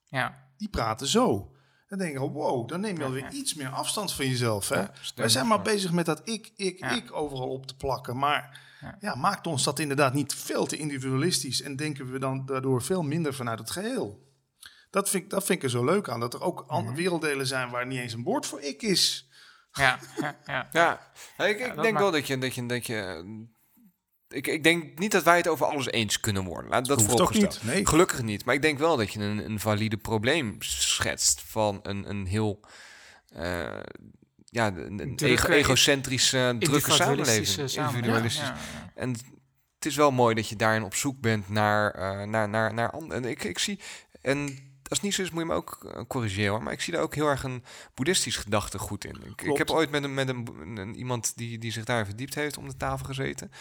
ja. Die praten zo. Dan denk ik, wow, dan neem je alweer ja. iets meer afstand van jezelf. Hè? Ja, Wij zijn maar bezig met dat ik, ik, Ja. ik overal op te plakken. Maar Ja. ja. maakt ons dat inderdaad niet veel te individualistisch en denken we dan daardoor veel minder vanuit het geheel. Dat vind, ik- dat vind ik er zo leuk aan. Dat er ook Mhm. andere werelddelen zijn waar niet eens een woord voor ik is. Ja, ja, ja. Ja, ik, ik dat denk wel dat je, dat je, dat je ik, ik denk niet dat wij het over alles eens kunnen worden. Laat dat Hoeft niet, nee. Gelukkig niet. Maar ik denk wel dat je een, een valide probleem schetst van een, een heel eh, ja, een, een Drukke, ego- egocentrische, drukke samenleving. Individualistisch. Ja, ja, ja. En het is wel mooi dat je daarin op zoek bent naar, eh naar, naar, naar anderen. En ik, ik zie, en als het niet zo is, moet je me ook eh, corrigeren. hoor. Maar ik zie daar ook heel erg een boeddhistisch gedachtegoed in. Ik, heb ooit met, een, met een, een- iemand die, die zich daar verdiept heeft om de tafel gezeten.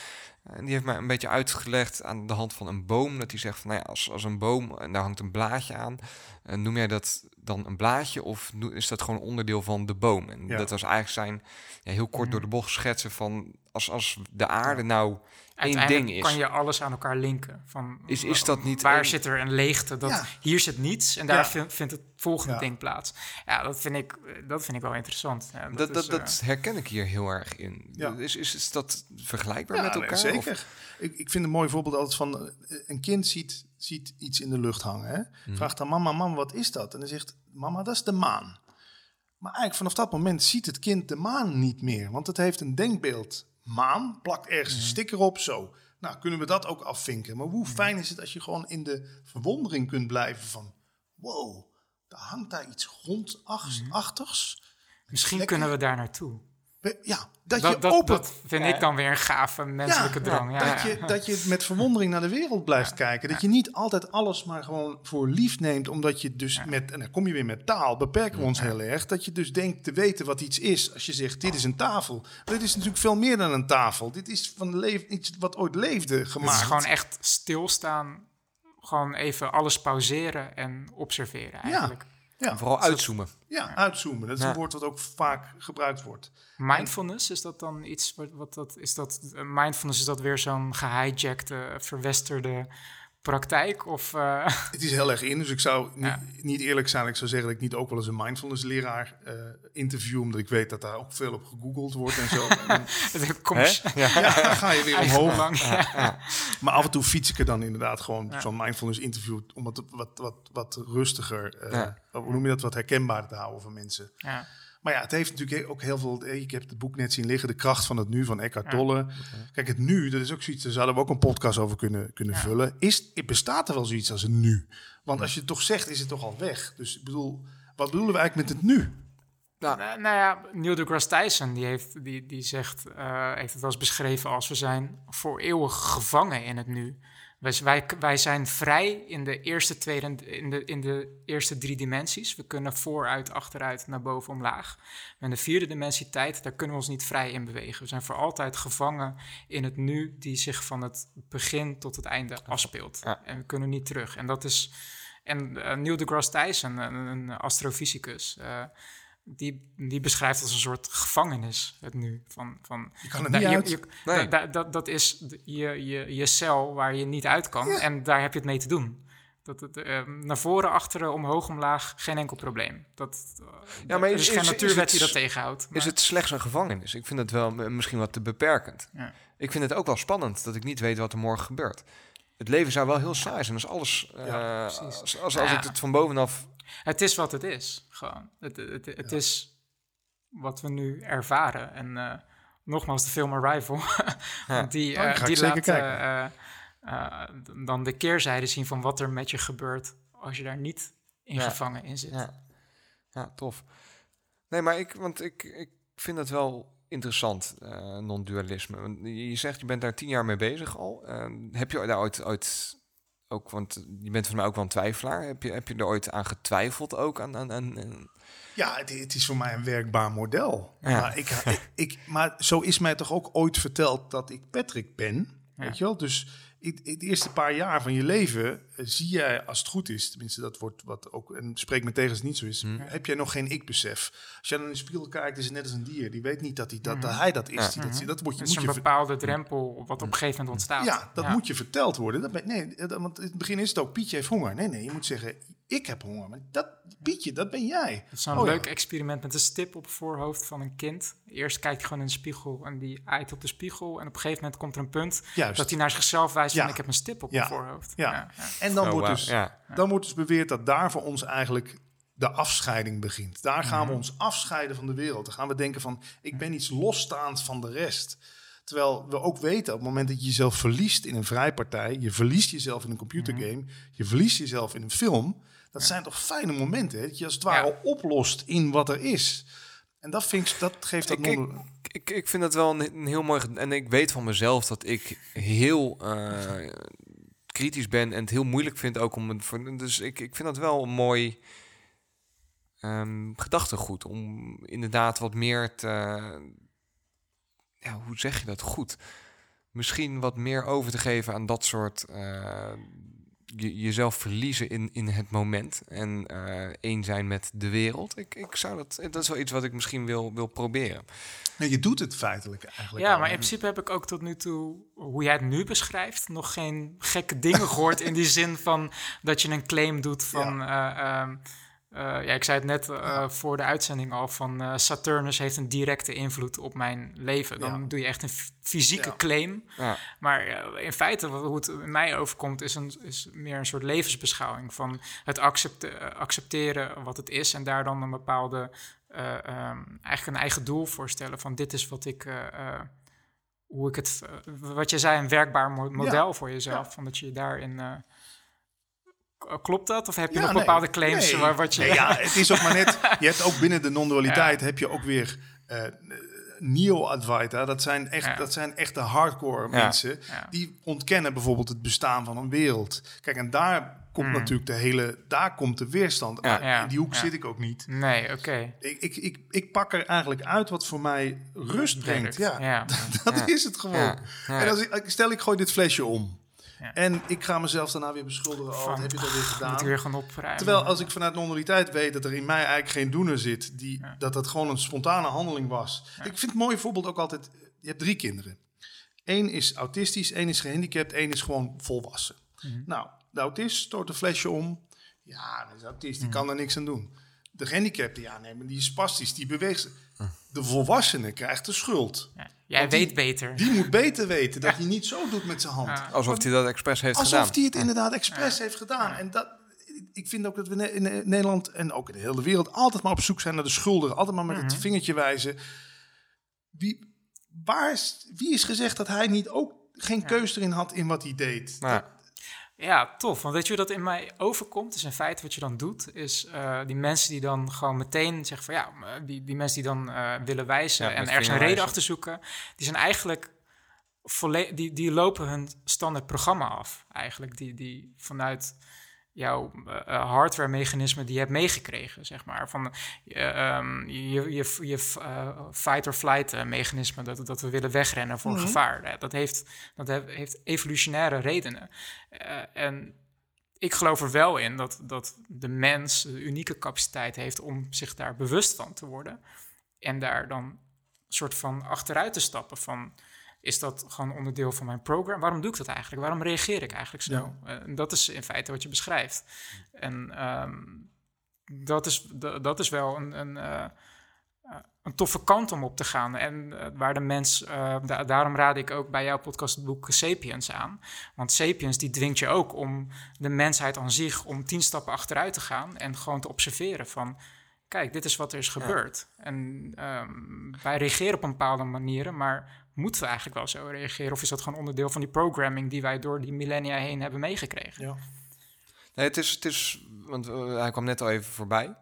En die heeft mij een beetje uitgelegd aan de hand van een boom. Dat hij zegt van, nou ja, als, als een boom en daar hangt een blaadje aan. eh, noem jij dat dan een blaadje of is dat gewoon onderdeel van de boom? En Ja. dat was eigenlijk zijn, ja, heel kort door de bocht schetsen van... Als, als de aarde nou één ding is... kan je alles aan elkaar linken. Van, Is- is dat niet Waar een- zit er een leegte? Dat, Ja. Hier zit niets en daar Ja. vind- vindt het volgende Ja. ding plaats. Ja, dat vind ik, dat vind ik wel interessant. Ja, Dat, dat, is, dat, eh, herken ik hier heel erg in. Ja. Is, is, is dat vergelijkbaar Ja, met nee, elkaar? zeker. Of- Ik, ik vind een mooi voorbeeld altijd van eh, een kind ziet, ziet iets in de lucht hangen. Hè? Mhm. Vraagt dan mama, mama, wat is dat? En dan zegt mama, dat is de maan. Maar eigenlijk vanaf dat moment ziet het kind de maan niet meer. Want het heeft een denkbeeld. Maan, plakt ergens Mhm. een sticker op, zo. Nou, kunnen we dat ook afvinken. Maar hoe fijn is het als je gewoon in de verwondering kunt blijven van... Wow, daar hangt daar iets grondachtigs. misschien lekker. kunnen we daar naartoe. Ja, dat, Dat, je dat, open... dat vind ik dan weer een gave menselijke drang. Ja, dat, ja. Je, dat je met verwondering naar de wereld blijft kijken. Dat je niet altijd alles maar gewoon voor lief neemt. Omdat je dus met, en dan kom je weer met taal, beperken we ons heel erg. Dat je dus denkt te weten wat iets is. Als je zegt, dit is een tafel. Maar dit is natuurlijk veel meer dan een tafel. Dit is van leven, iets wat ooit leefde Het gemaakt. is gewoon echt stilstaan. Gewoon even alles pauzeren en observeren eigenlijk. Ja, Vooral uitzoomen. ja, uitzoomen. Dat is Ja. een woord wat ook vaak gebruikt wordt. Mindfulness, is dat dan iets wat, wat dat is dat mindfulness is dat weer zo'n gehijackte, verwesterde praktijk of eh, Het is heel erg in, dus ik zou niet, Ja. niet eerlijk zijn. Ik zou zeggen dat ik niet ook wel eens een mindfulness leraar eh, interview, omdat ik weet dat daar ook veel op gegoogeld wordt en zo. En dan- het komt Hè? Ja. ja, dan ga je weer eigen omhoog. Ja. Maar af en toe fiets ik er dan inderdaad gewoon Ja. zo'n mindfulness interview om het wat, wat, wat rustiger, eh, Ja. hoe noem je dat, wat herkenbaar te houden voor mensen. Ja. Maar ja, het heeft natuurlijk ook heel veel. eh, Ik heb het boek net zien liggen, De kracht van het nu van Eckhart Ja. Tolle. Kijk, het nu, dat is ook zoiets. Daar zouden we ook een podcast over kunnen, kunnen Ja. vullen. Is, bestaat er wel zoiets als een nu? Want als je het toch zegt, is het toch al weg. Dus ik bedoel, wat bedoelen we eigenlijk met het nu? Nou, nou ja, Neil deGrasse Tyson die heeft, die, die zegt, eh, heeft het wel eens beschreven als we zijn voor eeuwig gevangen in het nu. Wij, wij, wij zijn vrij in de, eerste, tweede, in, de, in de eerste drie dimensies. We kunnen vooruit, achteruit, naar boven, omlaag. In de vierde dimensie tijd, daar kunnen we ons niet vrij in bewegen. We zijn voor altijd gevangen in het nu, die zich van het begin tot het einde afspeelt. Ja. En we kunnen niet terug. En dat is. En uh, Neil deGrasse Tyson, een, een astrofysicus. Uh, die, die beschrijft als een soort gevangenis het nu. Van, van, je kan het niet uit. Je, nee. dat, dat, dat is je, je, je cel waar je niet uit kan. Ja. En daar heb je het mee te doen. Dat het, uh, naar voren, achteren, omhoog, omlaag, geen enkel probleem. Dat, uh, ja, maar is, er is geen natuurwet die dat tegenhoudt. Maar... Is het slechts een gevangenis? Ik vind het wel misschien wat te beperkend. Ja. Ik vind het ook wel spannend dat ik niet weet wat er morgen gebeurt. Het leven zou wel heel saai zijn als alles... Uh, Ja, als, als, als Ja. ik het van bovenaf... Het is wat het is, gewoon. Het, het, het is wat we nu ervaren. En eh, nogmaals, de film Arrival, want die, Oh, die eh, die laat d- dan de keerzijde zien van wat er met je gebeurt als je daar niet in Ja. gevangen in zit. Ja. ja, tof. Nee, maar ik, want ik, ik vind het wel interessant, non-dualisme. Je zegt, je bent daar tien jaar mee bezig al. Heb je daar ooit, ooit ook, want je bent voor mij ook wel een twijfelaar. Heb je, heb je er ooit aan getwijfeld ook? Aan, aan, aan, aan- Ja, het, het is voor mij een werkbaar model. Ja. Maar, ik, ik, ik- maar zo is mij toch ook ooit verteld dat ik Patrick ben. Ja. Weet je wel? Dus in in de eerste paar jaar van je leven eh, zie jij, als het goed is, tenminste dat wordt wat ook, en spreek me tegen als het niet zo is, Hmm. heb jij nog geen ik-besef. Als jij dan in de spiegel kijkt, is het net als een dier. Die weet niet dat, hij, dat, dat hij dat is. Ja. Die, dat, dat moet je, Het is moet een je bepaalde drempel wat op een gegeven moment ontstaat. ja, dat moet je verteld worden. Dat nee, dat- want in het begin is het ook, Pietje heeft honger. Nee, nee, je moet zeggen, ik heb honger. Maar dat, Pietje, dat ben jij. Het is zo'n Oh ja. leuk experiment met een stip op het voorhoofd van een kind. Eerst kijkt hij gewoon in de spiegel en die aait op de spiegel. En op een gegeven moment komt er een punt Juist. dat hij naar zichzelf wijst van Ja. ik heb een stip op Ja. mijn voorhoofd. Ja. ja. En dan, Oh, wordt wauw, dus, ja. dan wordt dus beweerd dat daar voor ons eigenlijk de afscheiding begint. Daar gaan Mhm. we ons afscheiden van de wereld. Dan gaan we denken van, ik ben iets losstaand van de rest. Terwijl we ook weten, op het moment dat je jezelf verliest in een vrijpartij... je verliest jezelf in een computergame, Mhm. je verliest jezelf in een film... dat zijn toch fijne momenten, hè? dat je als het ware oplost in wat er is. En dat, vind ik, dat geeft dat... Ik, ik, non- ik, ik vind dat wel een, een heel mooi... En ik weet van mezelf dat ik heel eh, kritisch ben... en het heel moeilijk vind ook om... Het, dus ik, ik vind dat wel een mooi ehm, gedachtegoed... om inderdaad wat meer te... Ja, hoe zeg je dat goed? Misschien wat meer over te geven aan dat soort... eh, je, jezelf verliezen in, in het moment en eh één zijn met de wereld. Ik, ik zou dat, dat is wel iets wat ik misschien wil, wil proberen. Nee, je doet het feitelijk eigenlijk Ja, al, maar in principe heb ik ook tot nu toe, hoe jij het nu beschrijft, nog geen gekke dingen gehoord. in die zin van dat je een claim doet van. eh, ehm, eh, ja, ik zei het net eh, voor de uitzending al: van eh, Saturnus heeft een directe invloed op mijn leven. Dan Ja. doe je echt een fysieke Ja. claim. Ja, Maar eh, in feite, wat- hoe het in mij overkomt, is, een, is meer een soort levensbeschouwing. Van het accepte- eh, accepteren wat het is en daar dan een bepaalde, eh, ehm, eigenlijk een eigen doel voor stellen. Van dit is wat ik, eh, eh, hoe ik het, eh, wat je zei, een werkbaar mo- model voor jezelf. Ja. Van dat je je daarin. eh, klopt dat? Of heb je Ja, nog nee. bepaalde claims Nee. waar wat je. Nee, ja, het is ook maar net. Je hebt ook binnen de non-dualiteit heb je ook weer eh neo-advaita. Dat zijn echt, Ja. dat zijn echte hardcore mensen Ja. die ontkennen bijvoorbeeld het bestaan van een wereld. Kijk, en daar komt Mm. natuurlijk de hele, daar komt de weerstand. In die hoek Ja. zit ik ook niet. Nee, oké. Ik, ik, ik, ik pak er eigenlijk uit wat voor mij rust brengt. Ja, ja. dat Ja. is het gewoon. Ja. Ja. En als ik, stel ik gooi dit flesje om. Ja. En ik ga mezelf daarna weer beschuldigen. Oh, wat heb je dat weer Moet gedaan? weer gaan opruimen. Terwijl als ik vanuit non-dualiteit weet dat er in mij eigenlijk geen doener zit, die, Ja. dat het gewoon een spontane handeling was. Ik vind het mooie voorbeeld ook altijd, je hebt drie kinderen. Eén is autistisch, één is gehandicapt, één is gewoon volwassen. Mhm. Nou, de autist stoot een flesje om. Ja, dat is autist, die Mhm. kan er niks aan doen. De gehandicapte, ja nee, maar die is spastisch, die beweegt. Hm. De volwassene krijgt de schuld. Ja. Jij die- weet beter. Die moet beter weten dat hij niet zo doet met zijn hand. Ja. alsof hij dat expres heeft Alsof gedaan. hij het inderdaad expres heeft gedaan. En dat, ik vind ook dat we in Nederland en ook in de hele wereld altijd maar op zoek zijn naar de schuldigen. Altijd maar met het Mhm. vingertje wijzen. Wie, waar is, wie is gezegd dat hij niet ook geen keus erin had in wat hij deed? Maar Ja, tof. Want weet je dat in mij overkomt? Is in feite wat je dan doet, is eh, die mensen die dan gewoon meteen zeggen van ja, die, die mensen die dan eh, willen wijzen Ja, en ergens een reden achter zoeken, die zijn eigenlijk die, die lopen hun standaard programma af, eigenlijk. Die, die vanuit jouw eh, eh, hardware-mechanismen die je hebt meegekregen, zeg maar. Van eh, ehm, je, je, je eh, fight-or-flight-mechanisme, dat, dat we willen wegrennen voor Mhm. gevaar. Dat, heeft, dat he- heeft evolutionaire redenen. En ik geloof er wel in dat, dat de mens de unieke capaciteit heeft om zich daar bewust van te worden. En daar dan een soort van achteruit te stappen van... Is dat gewoon onderdeel van mijn program? Waarom doe ik dat eigenlijk? Waarom reageer ik eigenlijk zo? Eh, En dat is in feite wat je beschrijft. En ehm, dat, is, da- dat is wel een, een, eh, eh, een toffe kant om op te gaan. En waar de mens, da- daarom raad ik ook bij jouw podcast het boek Sapiens aan. Want Sapiens die dwingt je ook om de mensheid aan zich om tien stappen achteruit te gaan en gewoon te observeren van. Kijk, dit is wat er is gebeurd. En ehm, wij reageren op een bepaalde manieren, maar moeten we eigenlijk wel zo reageren? Of is dat gewoon onderdeel van die programming die wij door die millennia heen hebben meegekregen? Ja. Nee, het is, het is want eh, hij kwam net al even voorbij.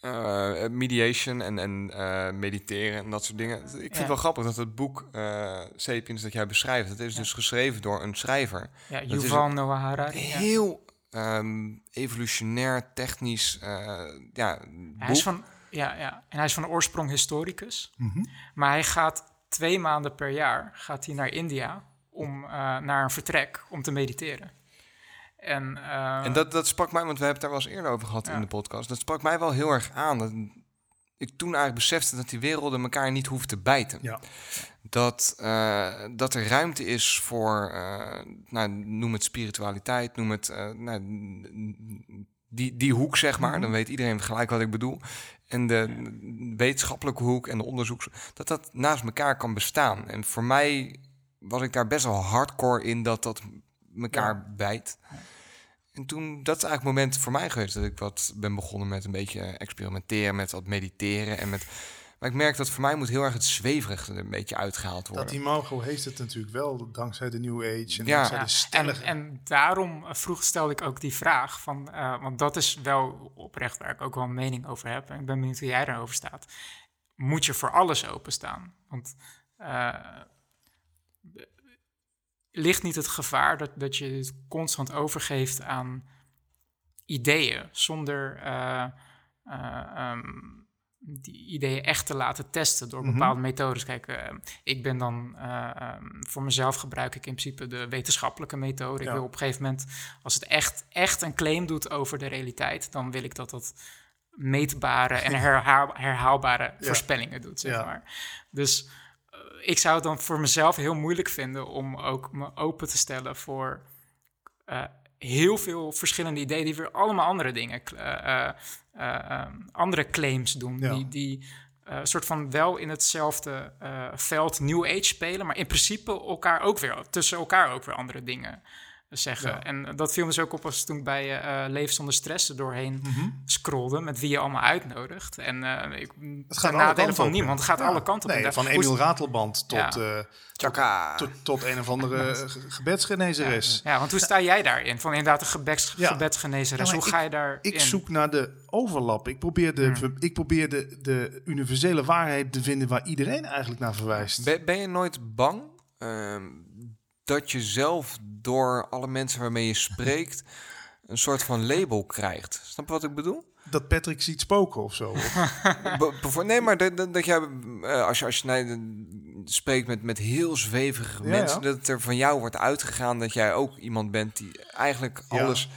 Eh, mediation en, en eh, mediteren en dat soort dingen. Ik vind Ja. het wel grappig dat het boek eh Sapiens dat jij beschrijft, dat is Ja. dus geschreven door een schrijver. Ja, is Yuval Noah Harari. Ja. Heel ehm, evolutionair, technisch, eh, ja, Hij is van, ja, ja, en hij is van oorsprong historicus. Mhm. Maar hij gaat twee maanden per jaar gaat hij naar India om eh, naar een vertrek om te mediteren. En, eh, En dat, dat sprak mij, want we hebben het daar wel eens eerder over gehad Ja. in de podcast. Dat sprak mij wel heel erg aan. Dat ik toen eigenlijk besefte dat die werelden elkaar niet hoeven te bijten. Ja. Dat, eh, dat er ruimte is voor, eh, nou, noem het spiritualiteit, noem het eh, nou, die, die hoek, zeg maar. Mhm. Dan weet iedereen gelijk wat ik bedoel. En de wetenschappelijke hoek en de onderzoeks, dat dat naast elkaar kan bestaan. En voor mij was ik daar best wel hardcore in dat dat elkaar bijt. En toen, dat is eigenlijk het moment voor mij geweest dat ik wat ben begonnen met een beetje experimenteren, met wat mediteren. En met, maar ik merk dat voor mij moet heel erg het zweverige er een beetje uitgehaald worden. Dat imago heeft het natuurlijk wel, dankzij de New Age en Ja. dankzij ja, de stellige... en daarom eh, vroeg stelde ik ook die vraag. Van, eh, want dat is wel oprecht waar ik ook wel een mening over heb. En ik ben benieuwd hoe jij daarover staat. Moet je voor alles openstaan? Want eh, ligt niet het gevaar dat, dat je het constant overgeeft aan ideeën zonder eh, eh, ehm, die ideeën echt te laten testen door Mhm. bepaalde methodes. Kijk, eh, ik ben dan eh, ehm, voor mezelf gebruik ik in principe de wetenschappelijke methode. Ik wil op een gegeven moment, als het echt, echt een claim doet over de realiteit, dan wil ik dat dat meetbare en herhaal- herhaalbare voorspellingen doet, zeg Ja. maar. Dus eh, ik zou het dan voor mezelf heel moeilijk vinden om ook me open te stellen voor heel veel verschillende ideeën die weer allemaal andere dingen, eh, eh, eh, eh, andere claims doen, Ja. die, die soort van wel in hetzelfde veld New Age spelen, maar in principe elkaar ook weer, tussen elkaar ook weer andere dingen zeggen. Ja. En dat viel me dus ook op als toen ik bij eh Leven zonder stress er doorheen Mhm. scrolde met wie je allemaal uitnodigt. En eh ik, Het gaat alle nadelen kanten van op. niemand, het gaat Ja. alle kanten op. Nee, van Emiel Ratelband tot, Ja. eh, tot, tot een of andere ge- gebedsgenezeres. Ja, want hoe sta jij daarin? Van inderdaad een gebeds, Ja. gebedsgenezeres. Hoe ga je daar Ik in? zoek naar de overlap. Ik probeer, de, ver- ik probeer de, de universele waarheid te vinden waar iedereen eigenlijk naar verwijst. Ben, ben je nooit bang ehm, dat je zelf door alle mensen waarmee je spreekt een soort van label krijgt? Snap je wat ik bedoel? Dat Patrick ziet spoken of zo. Of- nee, maar dat, dat, dat jij, eh, als je, als je nee, spreekt met, met heel zweverige Ja, mensen, ja. dat het er van jou wordt uitgegaan dat jij ook iemand bent die eigenlijk Ja. alles...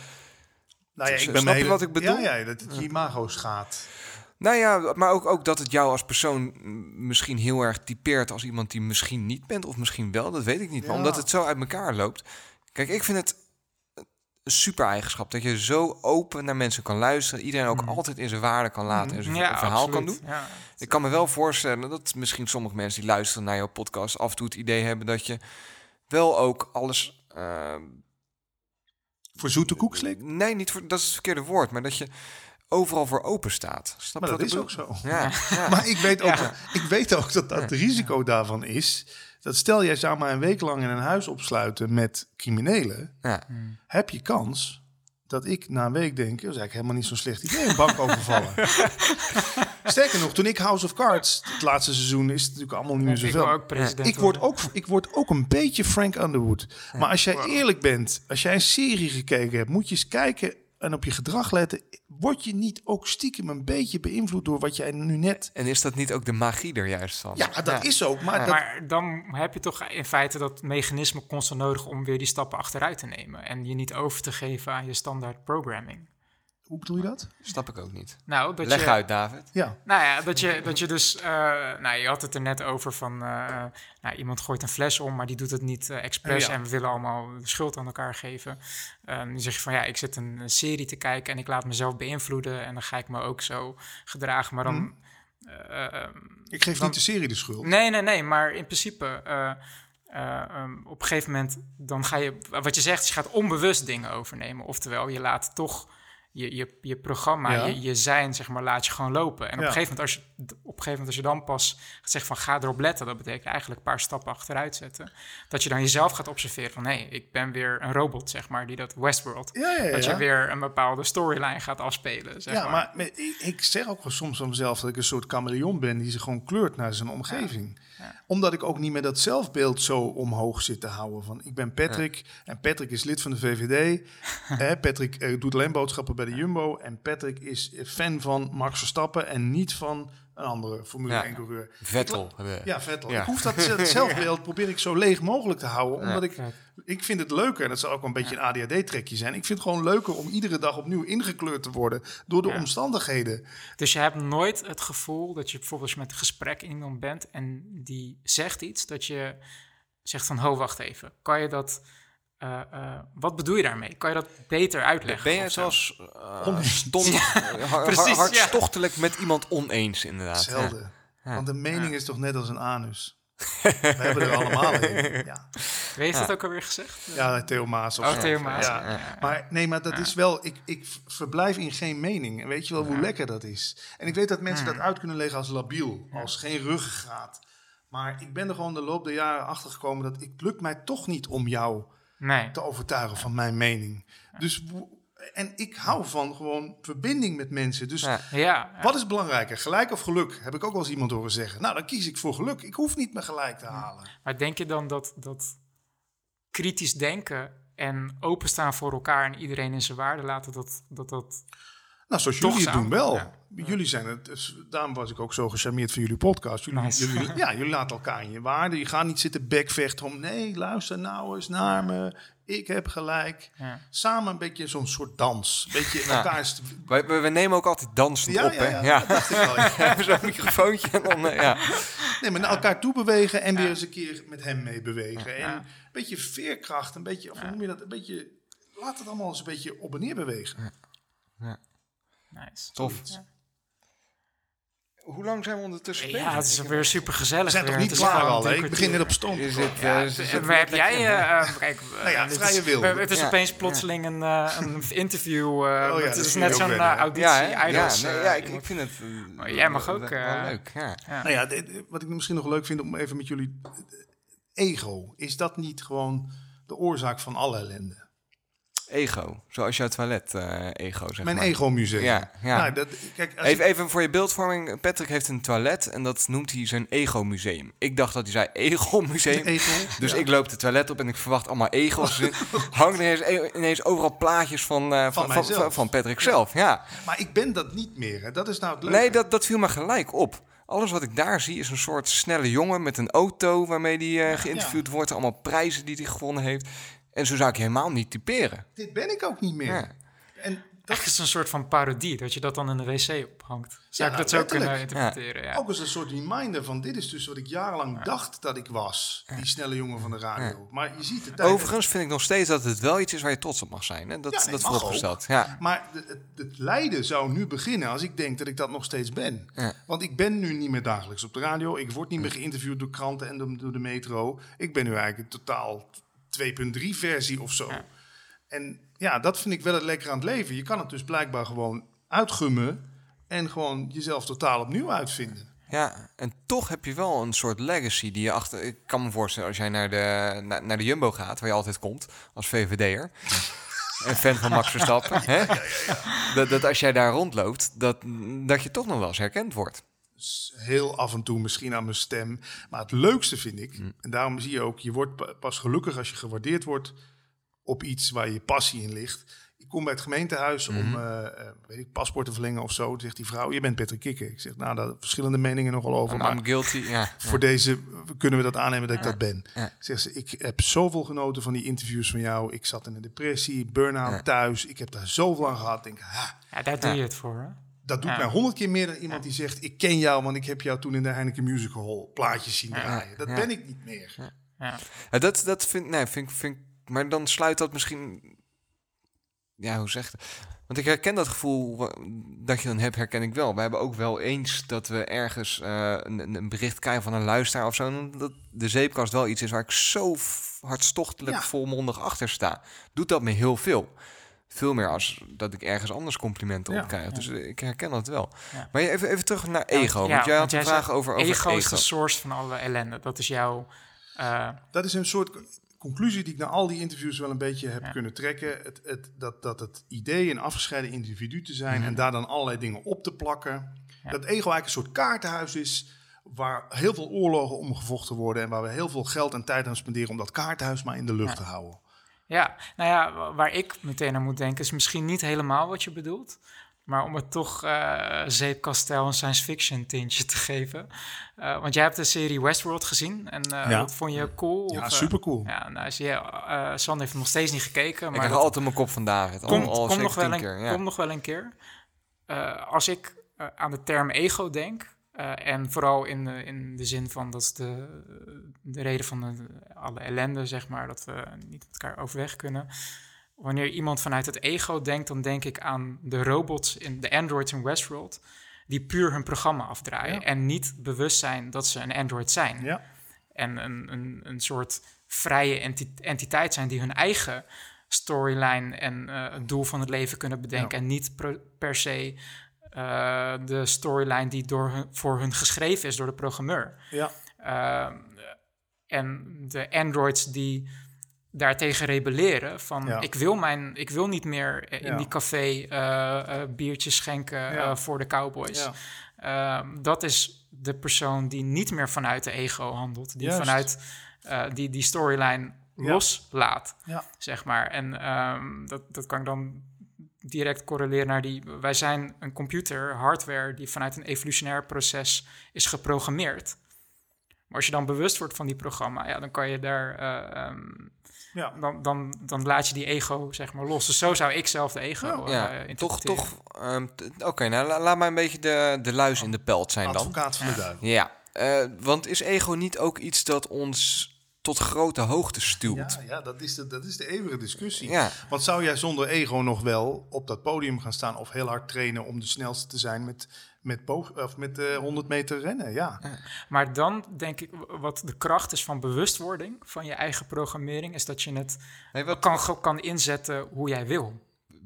nou ja, Snap ik ben je me hele- wat ik bedoel? Ja, ja dat het je imago's gaat. Nou ja, maar ook, ook dat het jou als persoon mm, misschien heel erg typeert als iemand die misschien niet bent of misschien wel, dat weet ik niet. Maar omdat het zo uit elkaar loopt. Kijk, ik vind het een super eigenschap dat je zo open naar mensen kan luisteren, iedereen ook Mhm. altijd in zijn waarde kan laten en zijn ja, verhaal kan doen. Ja. Ik kan me wel voorstellen dat misschien sommige mensen die luisteren naar jouw podcast af en toe het idee hebben dat je wel ook alles. eh, Voor zoete koekslik. nee, niet voor, dat is het verkeerde woord, maar dat je overal voor open staat. Snap Maar je dat is ik ook zo. Ja, ja. Maar ik weet ook, Ja. ik weet ook dat dat het risico daarvan is. Dat stel jij zou maar een week lang in een huis opsluiten met criminelen. ja. Heb je kans dat ik na een week denk, dat is eigenlijk helemaal niet zo'n slecht idee, een bank overvallen. Sterker nog, toen ik House of Cards, het laatste seizoen, is het natuurlijk allemaal niet meer Ik zoveel. president Ik word, ook, ik word ook een beetje Frank Underwood. Maar als jij eerlijk bent, als jij een serie gekeken hebt, moet je eens kijken en op je gedrag letten. Word je niet ook stiekem een beetje beïnvloed door wat jij nu net... En is dat niet ook de magie er juist van? Ja, dat is ook. Maar dat, Maar dan heb je toch in feite dat mechanisme constant nodig om weer die stappen achteruit te nemen. En je niet over te geven aan je standaard programming. Hoe bedoel je dat? Snap ik ook niet. Nou, dat Leg je, uit, David. Ja. Nou ja, dat je, dat je dus... eh, nou, je had het er net over van... eh, nou, iemand gooit een fles om, maar die doet het niet eh, expres. Ja. En we willen allemaal de schuld aan elkaar geven. Ehm dan zeg je van, ja, ik zit een serie te kijken... en ik laat mezelf beïnvloeden. En dan ga ik me ook zo gedragen. Maar dan... eh, ehm, Ik geef Dan- niet de serie de schuld. Nee, nee, nee, maar in principe, eh, eh, ehm, op een gegeven moment, dan ga je, wat je zegt, is je gaat onbewust dingen overnemen. Oftewel, je laat toch je, je, je programma, Ja. je, je zijn, zeg maar, laat je gewoon lopen. En op, Ja. een gegeven moment, als je, op een gegeven moment, als je dan pas gaat zeggen van ga erop letten, dat betekent eigenlijk een paar stappen achteruit zetten. Dat je dan jezelf gaat observeren van, hé, ik ben weer een robot, zeg maar, die dat Westworld. Ja. Dat je weer een bepaalde storyline gaat afspelen, zeg ja, maar. maar ik, ik zeg ook wel soms van mezelf dat ik een soort chameleon ben die zich gewoon kleurt naar zijn omgeving. Omdat ik ook niet meer dat zelfbeeld zo omhoog zit te houden. Van ik ben Patrick en Patrick is lid van de VVD. Hè, Patrick eh, doet alleen boodschappen bij de Jumbo. En Patrick is fan van Max Verstappen en niet van een andere Formule Ja. 1 coureur. Vettel. Ja, Vettel. Ja. Ik hoef dat zelfbeeld probeer ik zo leeg mogelijk te houden. Omdat ik, Ja. ik vind het leuker, en dat zal ook wel een beetje een ADHD-trekje zijn. Ik vind het gewoon leuker om iedere dag opnieuw ingekleurd te worden door de Ja. omstandigheden. Dus je hebt nooit het gevoel dat je bijvoorbeeld met een gesprek in iemand bent en die zegt iets, dat je zegt van, ho, wacht even, kan je dat, eh, eh, wat bedoel je daarmee? Kan je dat beter uitleggen? Ben je uh, stond, har- precies, ja. hartstochtelijk met iemand oneens, inderdaad. Zelden. Ja. Want de mening is toch net als een anus. We hebben er allemaal een. Ja, Wie heeft dat ook alweer gezegd? ja Theo Maas. Of Oh. Theo Maas. Ja. Ja, ja. Maar nee, maar dat is wel. Ik, ik verblijf in geen mening. En weet je wel hoe lekker dat is? En ik weet dat mensen dat uit kunnen leggen als labiel, als geen ruggengraat. Maar ik ben er gewoon de loop der jaren achter gekomen dat het lukt mij toch niet om jou Nee. te overtuigen van mijn mening. Dus en ik hou van gewoon verbinding met mensen. Dus Ja. Ja, wat is belangrijker, gelijk of geluk? Heb ik ook wel eens iemand horen zeggen. Nou, dan kies ik voor geluk. Ik hoef niet mijn gelijk te halen. maar denk je dan dat, dat kritisch denken en openstaan voor elkaar en iedereen in zijn waarde laten, dat dat... dat Nou, zoals jullie het doen wel. Ja. Jullie zijn het. Dus daarom was ik ook zo gecharmeerd van jullie podcast. Jullie, Nice. jullie, ja, jullie laten elkaar in je waarde. Je gaat niet zitten bekvechten om. Nee, luister nou eens naar me. Ik heb gelijk. ja. Samen een beetje zo'n soort dans. Beetje elkaar. is- We, we, we nemen ook altijd dansend Ja, op, ja, hè? ja, Ja. dat dacht ik wel. ja. We hebben zo'n microfoontje en dan, eh, ja. Nee, maar naar elkaar toe bewegen en weer eens een keer met hem mee bewegen. En Ja. een beetje veerkracht, een beetje, of hoe noem je dat? Een beetje, laat het allemaal eens een beetje op en neer bewegen. Nice. Tof. Ja. Hoe lang zijn we ondertussen Ja, het is weer super gezellig. We zijn toch niet klaar al, Ik begin net op stond. Is het, Ja, eh, heb jij, eh, kijk, Nou ja, eh, dit vrije is, wil. Het is Ja. opeens plotseling een, eh, een interview. eh, ja, het is net zo'n eh, auditie, ja, idols. nee, eh, ja ik, ik vind het eh, Maar jij mag ook, eh, leuk. Nou ja, dit- wat ik misschien nog leuk vind om even met jullie... Ego, is dat niet gewoon de oorzaak van alle ellende? Ego, zoals jouw toilet eh, ego, zeg Mijn maar. ego-museum. Ja, ja. Nou, dat, kijk, als Even, voor je beeldvorming. Patrick heeft een toilet en dat noemt hij zijn ego-museum. Ik dacht dat hij zei ego-museum. ego, Dus ja. ik loop de toilet op en ik verwacht allemaal egels. Hangen ineens, e- ineens overal plaatjes van, eh, van, van, van, van Patrick zelf. Ja. Maar ik ben dat niet meer. Hè. Dat is nou het leuke. Nee, dat, dat viel me gelijk op. Alles wat ik daar zie is een soort snelle jongen met een auto waarmee hij eh, geïnterviewd wordt. Allemaal prijzen die hij gewonnen heeft. En zo zou ik je helemaal niet typeren. Dit ben ik ook niet meer. Ja. En dat is het een soort van parodie, dat je dat dan in de wc ophangt. Zou Ja, ik dat zo letterlijk. kunnen interpreteren? Ja. ook als een soort reminder van dit is dus wat ik jarenlang dacht dat ik was. Die snelle jongen van de radio. Maar je ziet de tijd. Overigens vind ik nog steeds dat het wel iets is waar je trots op mag zijn. Hè? Dat, Ja, nee, dat mag vooropgesteld. Ja. Maar de- het, het lijden zou nu beginnen als ik denk dat ik dat nog steeds ben. Ja. Want ik ben nu niet meer dagelijks op de radio. Ik word niet meer geïnterviewd door kranten en door, door de metro. Ik ben nu eigenlijk totaal 2.3 versie of zo. En ja, dat vind ik wel het lekker aan het leven. Je kan het dus blijkbaar gewoon uitgummen en gewoon jezelf totaal opnieuw uitvinden. Ja, en toch heb je wel een soort legacy die je achter... Ik kan me voorstellen, als jij naar de, naar, naar de Jumbo gaat, waar je altijd komt, als VVD'er... en fan van Max Verstappen. hè? Dat, dat als jij daar rondloopt, dat, dat je toch nog wel eens herkend wordt. Heel af en toe misschien aan mijn stem. Maar het leukste vind ik, Mm. en daarom zie je ook, je wordt pa- pas gelukkig als je gewaardeerd wordt op iets waar je passie in ligt. Ik kom bij het gemeentehuis om eh, eh, weet ik, paspoort te verlengen of zo. Dan zegt die vrouw, je bent Patrick Kikker. Ik zeg, nou, daar verschillende meningen nogal over. Maar I'm guilty, ja. voor deze kunnen we dat aannemen dat ik dat ben. Ja. Zegt ze, ik heb zoveel genoten van die interviews van jou. Ik zat in een depressie, burn-out thuis. Ik heb daar zoveel aan gehad. Ik denk, ha, Ja, daar doe Ja. je het voor, hè? Dat doet Ja. mij honderd keer meer dan iemand die zegt... ik ken jou, want ik heb jou toen in de Heineken Music Hall plaatjes zien draaien. Dat Ja. ben ik niet meer. Ja. Ja, dat, dat vind, nee, vind, ik- vind. Maar dan sluit dat misschien... Ja, hoe zeg je dat? Want ik herken dat gevoel dat je dan hebt, herken ik wel. We hebben ook wel eens dat we ergens eh, een, een bericht krijgen van een luisteraar of zo. Dat de zeepkast wel iets is waar ik zo hartstochtelijk Ja. volmondig achter sta. Doet dat me heel veel. Veel meer als dat ik ergens anders complimenten Ja. op krijg. Dus eh, ik herken dat wel. Ja. Maar even, even terug naar ego. Ja, want jij had een vraag over, over ego ego. is de source van alle ellende. Dat is jouw... eh, Dat is een soort co- conclusie die ik na al die interviews wel een beetje heb Ja. kunnen trekken. Het, het, dat, dat het idee een afgescheiden individu te zijn Mhm. en daar dan allerlei dingen op te plakken. Ja. Dat ego eigenlijk een soort kaartenhuis is waar heel veel oorlogen om gevochten worden en waar we heel veel geld en tijd aan spenderen om dat kaartenhuis maar in de lucht te houden. Ja, nou ja, wa- waar ik meteen aan moet denken is misschien niet helemaal wat je bedoelt. Maar om het toch eh zeepkasteel een science fiction tintje te geven. Eh, want jij hebt de serie Westworld gezien en eh, Ja. dat vond je cool? Ja, Of, super cool. Ja, nou, zie je, eh San heeft nog steeds niet gekeken. Ik Maar krijg dat altijd mijn kop van David. Al, komt, al komt, nog wel een, keer. Ja. komt nog wel een keer. Eh, als ik aan de term ego denk, eh, en vooral in de, in de zin van dat is de, de reden van de, alle ellende, zeg maar, dat we niet met elkaar overweg kunnen. Wanneer iemand vanuit het ego denkt, dan denk ik aan de robots, in de androids in Westworld, die puur hun programma afdraaien Ja. en niet bewust zijn dat ze een android zijn Ja, en een, een, een soort vrije enti- entiteit zijn die hun eigen storyline en eh, het doel van het leven kunnen bedenken. Ja. En niet per se eh, de storyline die door hun, voor hun geschreven is door de programmeur. ja, Eh, en de androids die daartegen rebelleren van Ja. ik, wil mijn, ik wil niet meer eh, in Ja. die café eh, biertjes schenken voor de cowboys. Ehm, dat is de persoon die niet meer vanuit de ego handelt. Die Juist. vanuit die, die storyline loslaat, Ja. zeg maar. En ehm, dat, dat kan ik dan direct correleren naar die... Wij zijn een computer, hardware, die vanuit een evolutionair proces is geprogrammeerd. Maar als je dan bewust wordt van die programma, ja, dan kan je daar... eh, ehm, ja. dan, dan, dan laat je die ego, zeg maar, los. Dus zo zou ik zelf de ego eh, Ja, toch, interpreteren. toch. ehm, Oké, nou la- laat maar een beetje de, de luis in de pelt zijn dan. Advocaat van de duivel. Ja, eh, want is ego niet ook iets dat ons tot grote hoogte stuwt? Ja, ja dat, is de, dat is de eeuwige discussie. Ja. Want zou jij zonder ego nog wel op dat podium gaan staan of heel hard trainen om de snelste te zijn met, met, boog, of met eh 100 meter rennen? Ja. Maar dan denk ik, wat de kracht is van bewustwording van je eigen programmering, is dat je het Nee, wat, kan, kan inzetten hoe jij wil.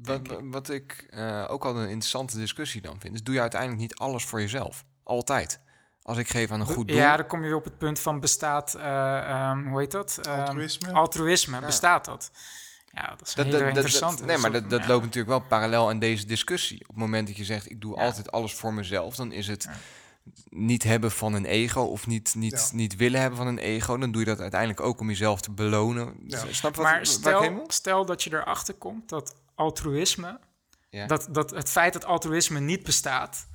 wat, wat ik eh, ook al een interessante discussie dan vind, is doe je uiteindelijk niet alles voor jezelf. Altijd. Als ik geef aan een goed doel. Ja, dan kom je weer op het punt van bestaat, eh, ehm, hoe heet dat? Ehm, Altruïsme. altruïsme, bestaat dat? Ja, dat is een hele interessante. nee, maar dat, dat ja. loopt natuurlijk wel parallel aan deze discussie. Op het moment dat je zegt, ik doe Ja. altijd alles voor mezelf, dan is het Ja. niet hebben van een ego of niet, niet, Ja. niet willen hebben van een ego. Dan doe je dat uiteindelijk ook om jezelf te belonen. Ja. Snap je wat, Maar stel, stel dat je erachter komt dat altruïsme, Ja. dat, dat het feit dat altruïsme niet bestaat,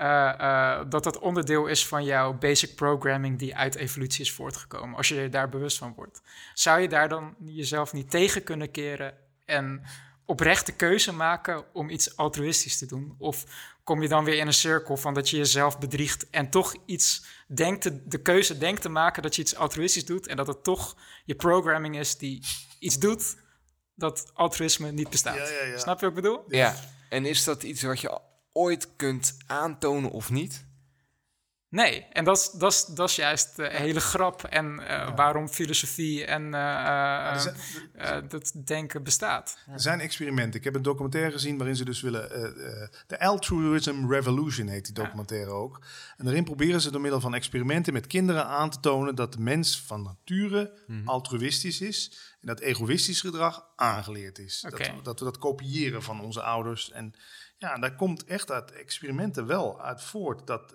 eh, eh, dat dat onderdeel is van jouw basic programming die uit evolutie is voortgekomen. Als je je daar bewust van wordt. Zou je daar dan jezelf niet tegen kunnen keren en oprechte keuze maken om iets altruïstisch te doen? Of kom je dan weer in een cirkel van dat je jezelf bedriegt en toch iets denkt te, de keuze denkt te maken dat je iets altruïstisch doet en dat het toch je programming is die iets doet dat altruïsme niet bestaat. Ja, ja, ja. Snap je wat ik bedoel? Ja, en is dat iets wat je ooit kunt aantonen of niet? Nee, en dat is, dat is, dat is juist de hele grap en eh, waarom filosofie en eh, Ja, er eh, zijn- eh, dat denken bestaat. Er zijn experimenten. Ik heb een documentaire gezien waarin ze dus willen... eh, eh, de Altruism Revolution heet die documentaire ook. En daarin proberen ze door middel van experimenten met kinderen aan te tonen... dat de mens van nature Mhm. altruïstisch is... en dat egoïstisch gedrag aangeleerd is. Dat, we, dat we dat kopiëren van onze ouders. En ja, daar komt echt uit experimenten wel uit voort... dat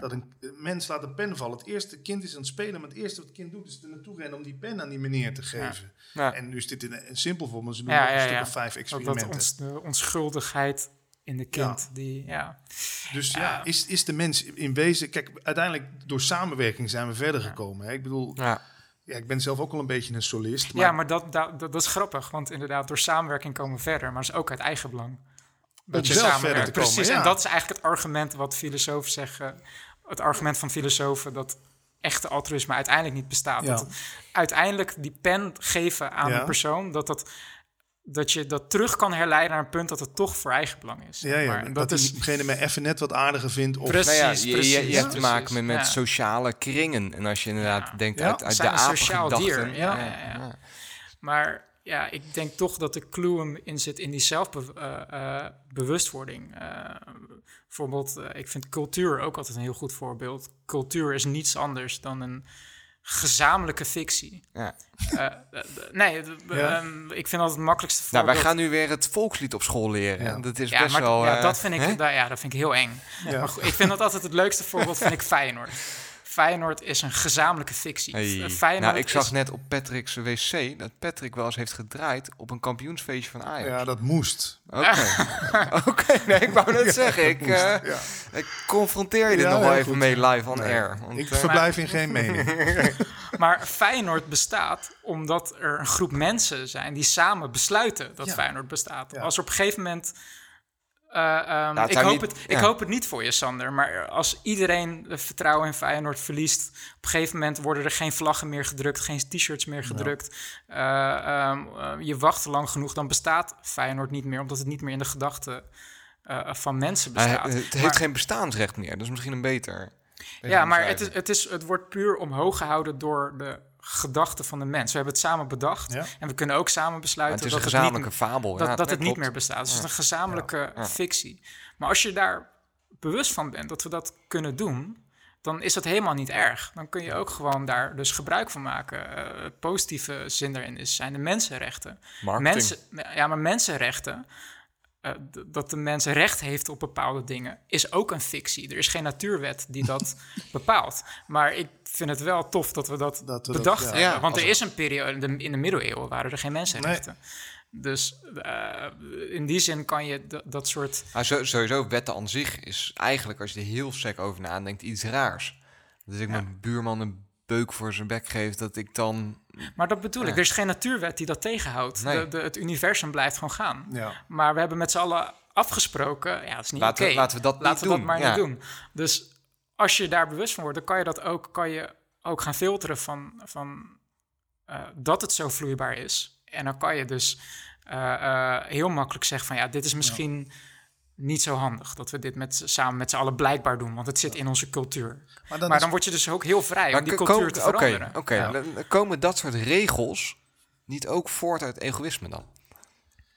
Dat een mens laat een pen vallen. Het eerste kind is aan het spelen, maar het eerste wat het kind doet is er naartoe rennen om die pen aan die meneer te geven. Ja. En nu is dit een, een simpel voorbeeld, maar ze doen een ja, stuk of vijf experimenten. dat de onschuldigheid in de kind, die, ja. Dus ja, Ja. is, is de mens in wezen... Kijk, uiteindelijk door samenwerking zijn we verder gekomen. Hè? Ik bedoel, Ja. ja, ik ben zelf ook al een beetje een solist. Maar, Ja, maar dat, dat, dat, dat is grappig, want inderdaad, door samenwerking komen we verder, maar dat is ook uit eigen belang. Verder te komen, Precies, ja. en dat is eigenlijk het argument wat filosofen zeggen. Het argument van filosofen dat echte altruïsme uiteindelijk niet bestaat. Ja. Dat uiteindelijk die pen geven aan Ja. een persoon, dat, dat, dat je dat terug kan herleiden naar een punt dat het toch voor eigen belang is. ja, ja, Maar dat, dat is diegene mij even net wat aardiger vindt. Of, Precies. Nou ja, je, je, je precies, hebt te maken precies. met, met Ja. sociale kringen. En als je inderdaad Ja. denkt Ja, uit, uit de een apen sociaal gedachten. dier. Ja, ja, ja. Maar ja, ik denk toch dat de clue hem in zit in die zelfbewustwording. Eh, bijvoorbeeld, eh, ik vind cultuur ook altijd een heel goed voorbeeld. Cultuur is niets anders dan een gezamenlijke fictie. Ja. Eh, eh, nee, Ja. ehm, ik vind dat het makkelijkste Nou, voorbeeld. wij gaan nu weer het volkslied op school leren. Ja. Dat is ja, best maar wel... ja, eh, dat, vind ik, da- ja, dat vind ik heel eng. Ja. Maar goed, ik vind dat altijd het leukste voorbeeld, vind ik Feyenoord. Feyenoord is een gezamenlijke fictie. Hey. Feyenoord Nou, ik zag is- net op Patrick's wc dat Patrick wel eens heeft gedraaid op een kampioensfeestje van Ajax. ja, dat moest. Oké, Oké, nee, ik wou net zeggen, ik, moest, eh, ja. ik confronteer je dit Ja, nog wel even goed. mee live on Nee. air. Want, Ik eh, verblijf in geen mening. Maar Feyenoord bestaat omdat er een groep mensen zijn die samen besluiten dat Ja. Feyenoord bestaat. Ja. Als er op een gegeven moment. Eh, ehm, ik, zou hoop niet- het, ik hoop het niet voor je, Sander. Maar als iedereen het vertrouwen in Feyenoord verliest. op een gegeven moment worden er geen vlaggen meer gedrukt. geen t-shirts meer gedrukt. eh, ehm, eh, je wacht lang genoeg, dan bestaat Feyenoord niet meer. omdat het niet meer in de gedachten eh, van mensen bestaat. het heeft Maar- geen bestaansrecht meer, dat is misschien een beter. ja, maar het, is, het, is, het wordt puur omhoog gehouden door de gedachten van de mens. We hebben het samen bedacht. Ja. En we kunnen ook samen besluiten het is een dat gezamenlijke het fabel. niet, dat, ja, dat het niet meer bestaat. Dus het is een gezamenlijke Ja. fictie. Maar als je daar bewust van bent dat we dat kunnen doen, dan is dat helemaal niet erg. Dan kun je ook gewoon daar dus gebruik van maken. Eh, positieve zin daarin is, zijn de mensenrechten. Marketing. Mensen, ja, maar mensenrechten, eh, dat de mens recht heeft op bepaalde dingen, is ook een fictie. Er is geen natuurwet die dat bepaalt. Maar ik vind het wel tof dat we dat, Dat we dat- bedacht ja. hebben. Ja, Want er is een periode, in de, in de middeleeuwen waren er geen mensenrechten. Dus eh, in die zin kan je dat soort... Maar zo- sowieso, wetten aan zich is eigenlijk, als je er heel sec over nadenkt, iets raars. Dat ik mijn buurman een beuk voor zijn bek geef, dat ik dan... Maar dat bedoel ik, er is geen natuurwet die dat tegenhoudt. Nee. De, de, het universum blijft gewoon gaan. Ja. Maar we hebben met z'n allen afgesproken, ja, dat is niet Laten laten we dat Laten we dat maar ja. niet doen. Dus als je daar bewust van wordt, dan kan je dat ook, kan je ook gaan filteren van, van eh, dat het zo vloeibaar is. En dan kan je dus eh, eh, heel makkelijk zeggen van ja, dit is misschien niet zo handig dat we dit met, z'n- samen met z'n allen blijkbaar doen, want het zit in onze cultuur. Maar dan maar is- dan word je dus ook heel vrij Maar om die cultuur te Oké, veranderen. oké. Ja. Dan komen dat soort regels niet ook voort uit egoïsme dan?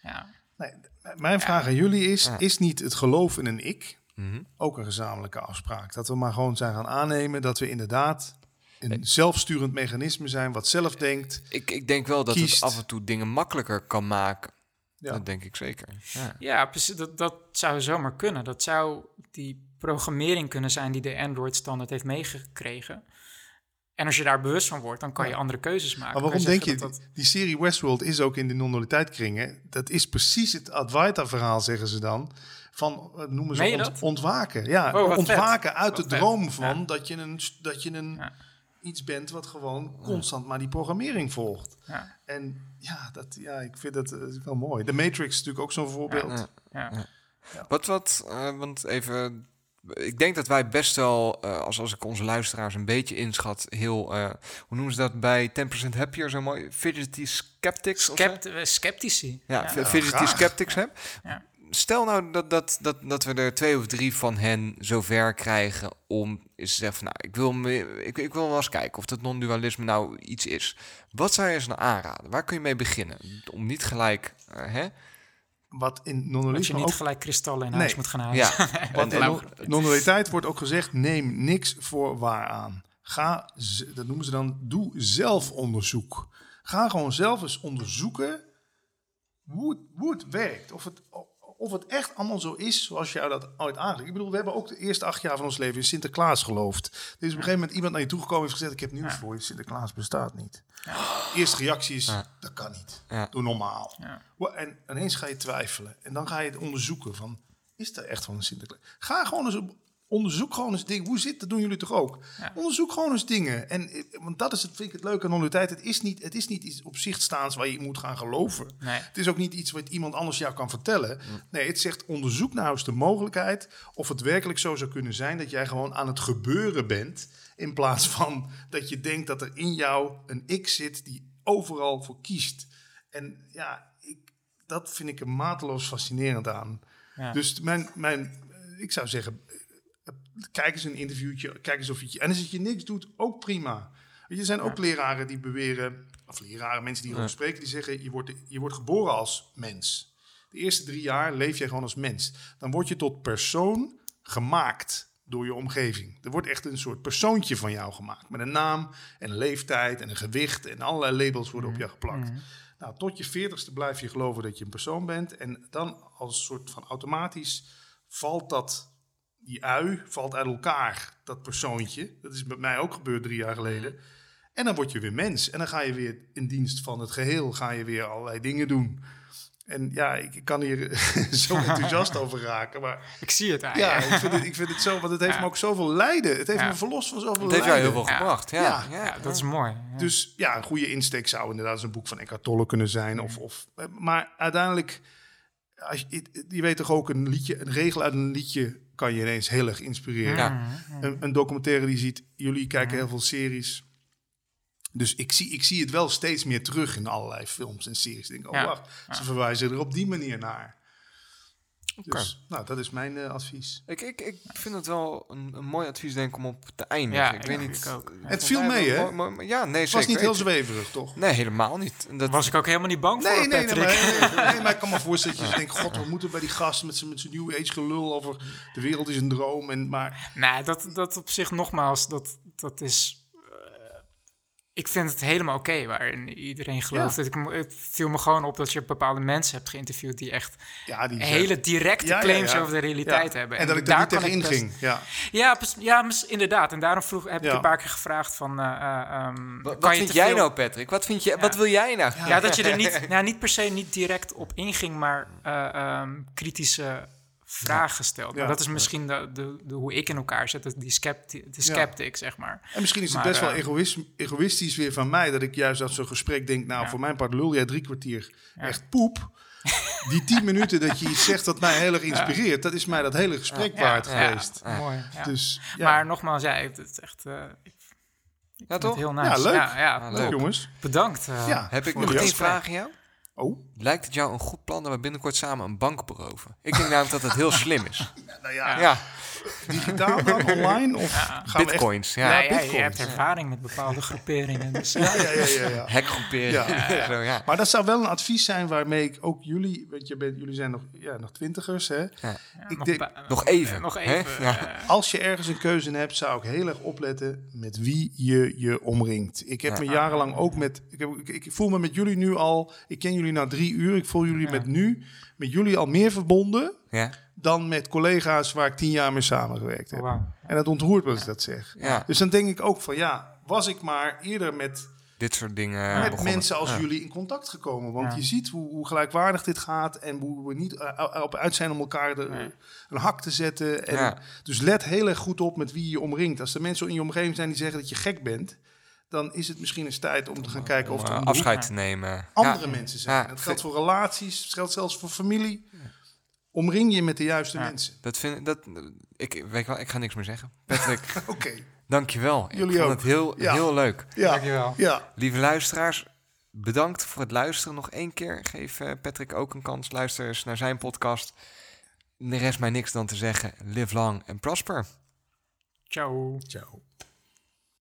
Ja. Nee, mijn vraag aan jullie is: Ja. is niet het geloof in een ik Mhm. ook een gezamenlijke afspraak? Dat we maar gewoon zijn gaan aannemen dat we inderdaad een zelfsturend mechanisme zijn wat zelf denkt. Ik, ik denk wel dat Kiest. het af en toe dingen makkelijker kan maken. Ja. Dat denk ik zeker. Ja. Ja, precies. Dat, dat zou zomaar kunnen. Dat zou die programmering kunnen zijn die de Android-standaard heeft meegekregen. En als je daar bewust van wordt, dan kan je andere keuzes maken. Maar waarom denk je, dat dat- die serie Westworld is ook in de non-dualiteit kringen. Dat is precies het Advaita-verhaal, zeggen ze dan. Van, eh, noemen ze ont- ontwaken. Ja, Oh, ontwaken uit Wat de vet. droom van Ja. dat je, een, dat je een, Ja. Iets bent wat gewoon constant maar die programmering volgt. Ja, En ja, dat, ja ik vind dat, eh, wel mooi. De Matrix is natuurlijk ook zo'n voorbeeld. Ja. ja. Wat, wat, eh, want even... Ik denk dat wij best wel, eh, als, als ik onze luisteraars een beetje inschat, heel, eh, hoe noemen ze dat bij 10% Happier zo mooi? Fidgety skeptics? eh, sceptici. Ja, Ja. fi- fidgety skeptics heb. Stel nou dat, dat, dat, dat we er twee of drie van hen zover krijgen om eens te zeggen van, nou, ik wil, me, ik, ik wil wel eens kijken of dat non-dualisme nou iets is. Wat zou je eens nou aanraden? Waar kun je mee beginnen? Om niet gelijk, eh, hè? Wat in Dat je non-dualisme niet ook gelijk kristallen in Nee. huis moet gaan halen. Ja. Want non-dualiteit wordt ook gezegd: neem niks voor waar aan. Ga, dat noemen ze dan, doe zelfonderzoek. Ga gewoon zelf eens onderzoeken hoe het, hoe het werkt. Of het, of het echt allemaal zo is zoals jou dat ooit aanlegt. Ik bedoel, we hebben ook de eerste acht jaar van ons leven in Sinterklaas geloofd. Er is op een gegeven moment iemand naar je toegekomen en heeft gezegd: Ik heb nieuws voor je, Sinterklaas bestaat niet. Eerste reactie is: Dat kan niet. Doe normaal. En ineens ga je twijfelen. En dan ga je het onderzoeken van, is er echt van een Sinterklaas? Ga gewoon eens op, onderzoek gewoon eens dingen. Hoe zit dat? doen jullie toch ook? Onderzoek gewoon eens dingen. En, eh, want dat is het, vind ik het leuke aan non-dualiteit. Het is niet, het is niet iets op zich staans waar je moet gaan geloven. Nee. Het is ook niet iets wat iemand anders jou kan vertellen. Nee, het zegt onderzoek nou eens de mogelijkheid of het werkelijk zo zou kunnen zijn dat jij gewoon aan het gebeuren bent. In plaats van dat je denkt dat er in jou een ik zit die overal voor kiest. En ja, ik, dat vind ik er mateloos fascinerend aan. Ja. Dus mijn, mijn, eh, ik zou zeggen, kijk eens een interviewtje, kijk eens of je... En als je niks doet, ook prima. Weet je, Er zijn ook leraren die beweren, of leraren, mensen die erover spreken, die zeggen, je wordt, je wordt geboren als mens. De eerste drie jaar leef je gewoon als mens. Dan word je tot persoon gemaakt door je omgeving. Er wordt echt een soort persoontje van jou gemaakt. Met een naam en een leeftijd en een gewicht en allerlei labels worden op jou geplakt. Nou, tot je veertigste blijf je geloven dat je een persoon bent. En dan als soort van automatisch valt dat, die ui, valt uit elkaar, dat persoontje. Dat is met mij ook gebeurd drie jaar geleden. En dan word je weer mens. En dan ga je weer in dienst van het geheel, ga je weer allerlei dingen doen. En ja, ik ik kan hier zo enthousiast over raken. Maar Ik zie het ja, eigenlijk. ik vind het, ik vind het zo, want het heeft Ja. me ook zoveel lijden. Het heeft Ja. me verlost van zoveel Het heeft jou lijden. heel veel Ja. gebracht. Ja, Ja. ja. Ja, dat is mooi. Ja. Dus ja, een goede insteek zou inderdaad een boek van Eckhart Tolle kunnen zijn. Of, of, eh, maar uiteindelijk, als je, je weet toch ook, een, liedje, een regel uit een liedje kan je ineens heel erg inspireren. Ja. Een, een documentaire die je ziet, jullie kijken heel veel series. Dus ik zie, ik zie het wel steeds meer terug in allerlei films en series. Ik denk, oh Ja. wacht, ze verwijzen er op die manier naar. Dus nou, dat is mijn eh, advies. Ik, ik, ik vind het wel een, een mooi advies denk ik om op te eindigen. Ja, ik weet niet. ik ook. eh, Het viel mee, hè? ja, nee, Het zeker. was niet heel zweverig, toch? Nee, helemaal niet. Dat, was ik ook helemaal niet bang Nee, voor, nee, nee, Patrick. maar, nee, nee, maar ik kan me voorstellen dat je denkt... God, we moeten bij die gast met zijn met zijn New Age gelul over... de wereld is een droom. En, maar Nee, dat, dat op zich nogmaals, dat, dat is... ik vind het helemaal oké waarin iedereen gelooft. Ja. Het, viel me gewoon op dat je bepaalde mensen hebt geïnterviewd... die echt ja, die hele directe Ja, claims ja. over de realiteit Ja. hebben. En dat ik daar niet tegen inging. Ja. Ja, ja, mis- inderdaad. En daarom vroeg, heb Ja. ik een paar keer gevraagd van... eh, eh, ehm, wat kan wat je vind jij veel- nou, Patrick? Wat, vind je, wat wil jij nou? Ja, dat je er niet, nou, niet per se niet direct op inging, maar eh, ehm, kritische vragen stelt. Maar Ja. dat is misschien de, de, de, hoe ik in elkaar zet, die scepti de sceptic, zeg maar. En misschien is het Maar, best wel eh, egoïs- egoïstisch weer van mij... dat ik juist uit zo'n gesprek denk... nou, Ja. voor mijn part lul jij drie kwartier echt poep. Die tien minuten dat je iets zegt dat mij heel erg inspireert... dat is mij dat hele gesprek waard Ja, geweest. Ja. Mooi. Ja. Dus ja, Maar nogmaals, ja, het is echt eh, Ja, toch? het heel nice. Ja, leuk. Ja, ja, leuk leuk. jongens. Bedankt. eh, Ja. Heb ik nog één vraag aan jou? Oh, Lijkt het jou een goed plan dat we binnenkort samen een bank beroven? Ik denk namelijk dat het heel slim is. nou ja, Ja, digitaal dan, online? Of gaan we echt... bitcoins. Ja, Ja, ja, je hebt ervaring met bepaalde groeperingen. Dus, Ja, ja, ja, ja, ja. Ja. Ja. Maar dat zou wel een advies zijn waarmee ik ook jullie, want je bent, jullie zijn nog, ja, nog twintigers, hè? Ja. Ik nog, denk, Nog even, eh, nog hè? even. Ja. eh, als je ergens een keuze in hebt, zou ik heel erg opletten met wie je je omringt. Ik heb Ja. me jarenlang ook met, ik, heb, ik, ik voel me met jullie nu al, ik ken jullie na drie uur, ik voel jullie met nu, met jullie al meer verbonden Ja. Dan met collega's waar ik tien jaar mee samengewerkt heb. wauw. En dat ontroert me als ik dat zeg. Ja. Dus dan denk ik ook van ja, was ik maar eerder met Dit soort dingen met begonnen. mensen als Ja. jullie in contact gekomen. Want Ja. je ziet hoe, hoe gelijkwaardig dit gaat en hoe we niet eh, op uit zijn om elkaar de, Nee. een hak te zetten. En Ja. Dus let heel erg goed op met wie je je omringt. Als er mensen in je omgeving zijn die zeggen dat je gek bent, dan is het misschien eens tijd om te gaan kijken of er eh, afscheid te nemen. andere Ja. mensen zijn. Ja. Dat geldt voor relaties, dat geldt zelfs voor familie. Omring je met de juiste Ja. mensen. Dat vind dat ik weet wel, ik ga niks meer zeggen. Patrick, Oké, dankjewel. Ik Jullie vond ook. het heel, Ja. heel leuk. ja. Dankjewel. Ja, Lieve luisteraars, bedankt voor het luisteren nog één keer. Geef eh, Patrick ook een kans. Luister eens naar zijn podcast. er rest mij niks dan te zeggen, live long en prosper. Ciao. Ciao.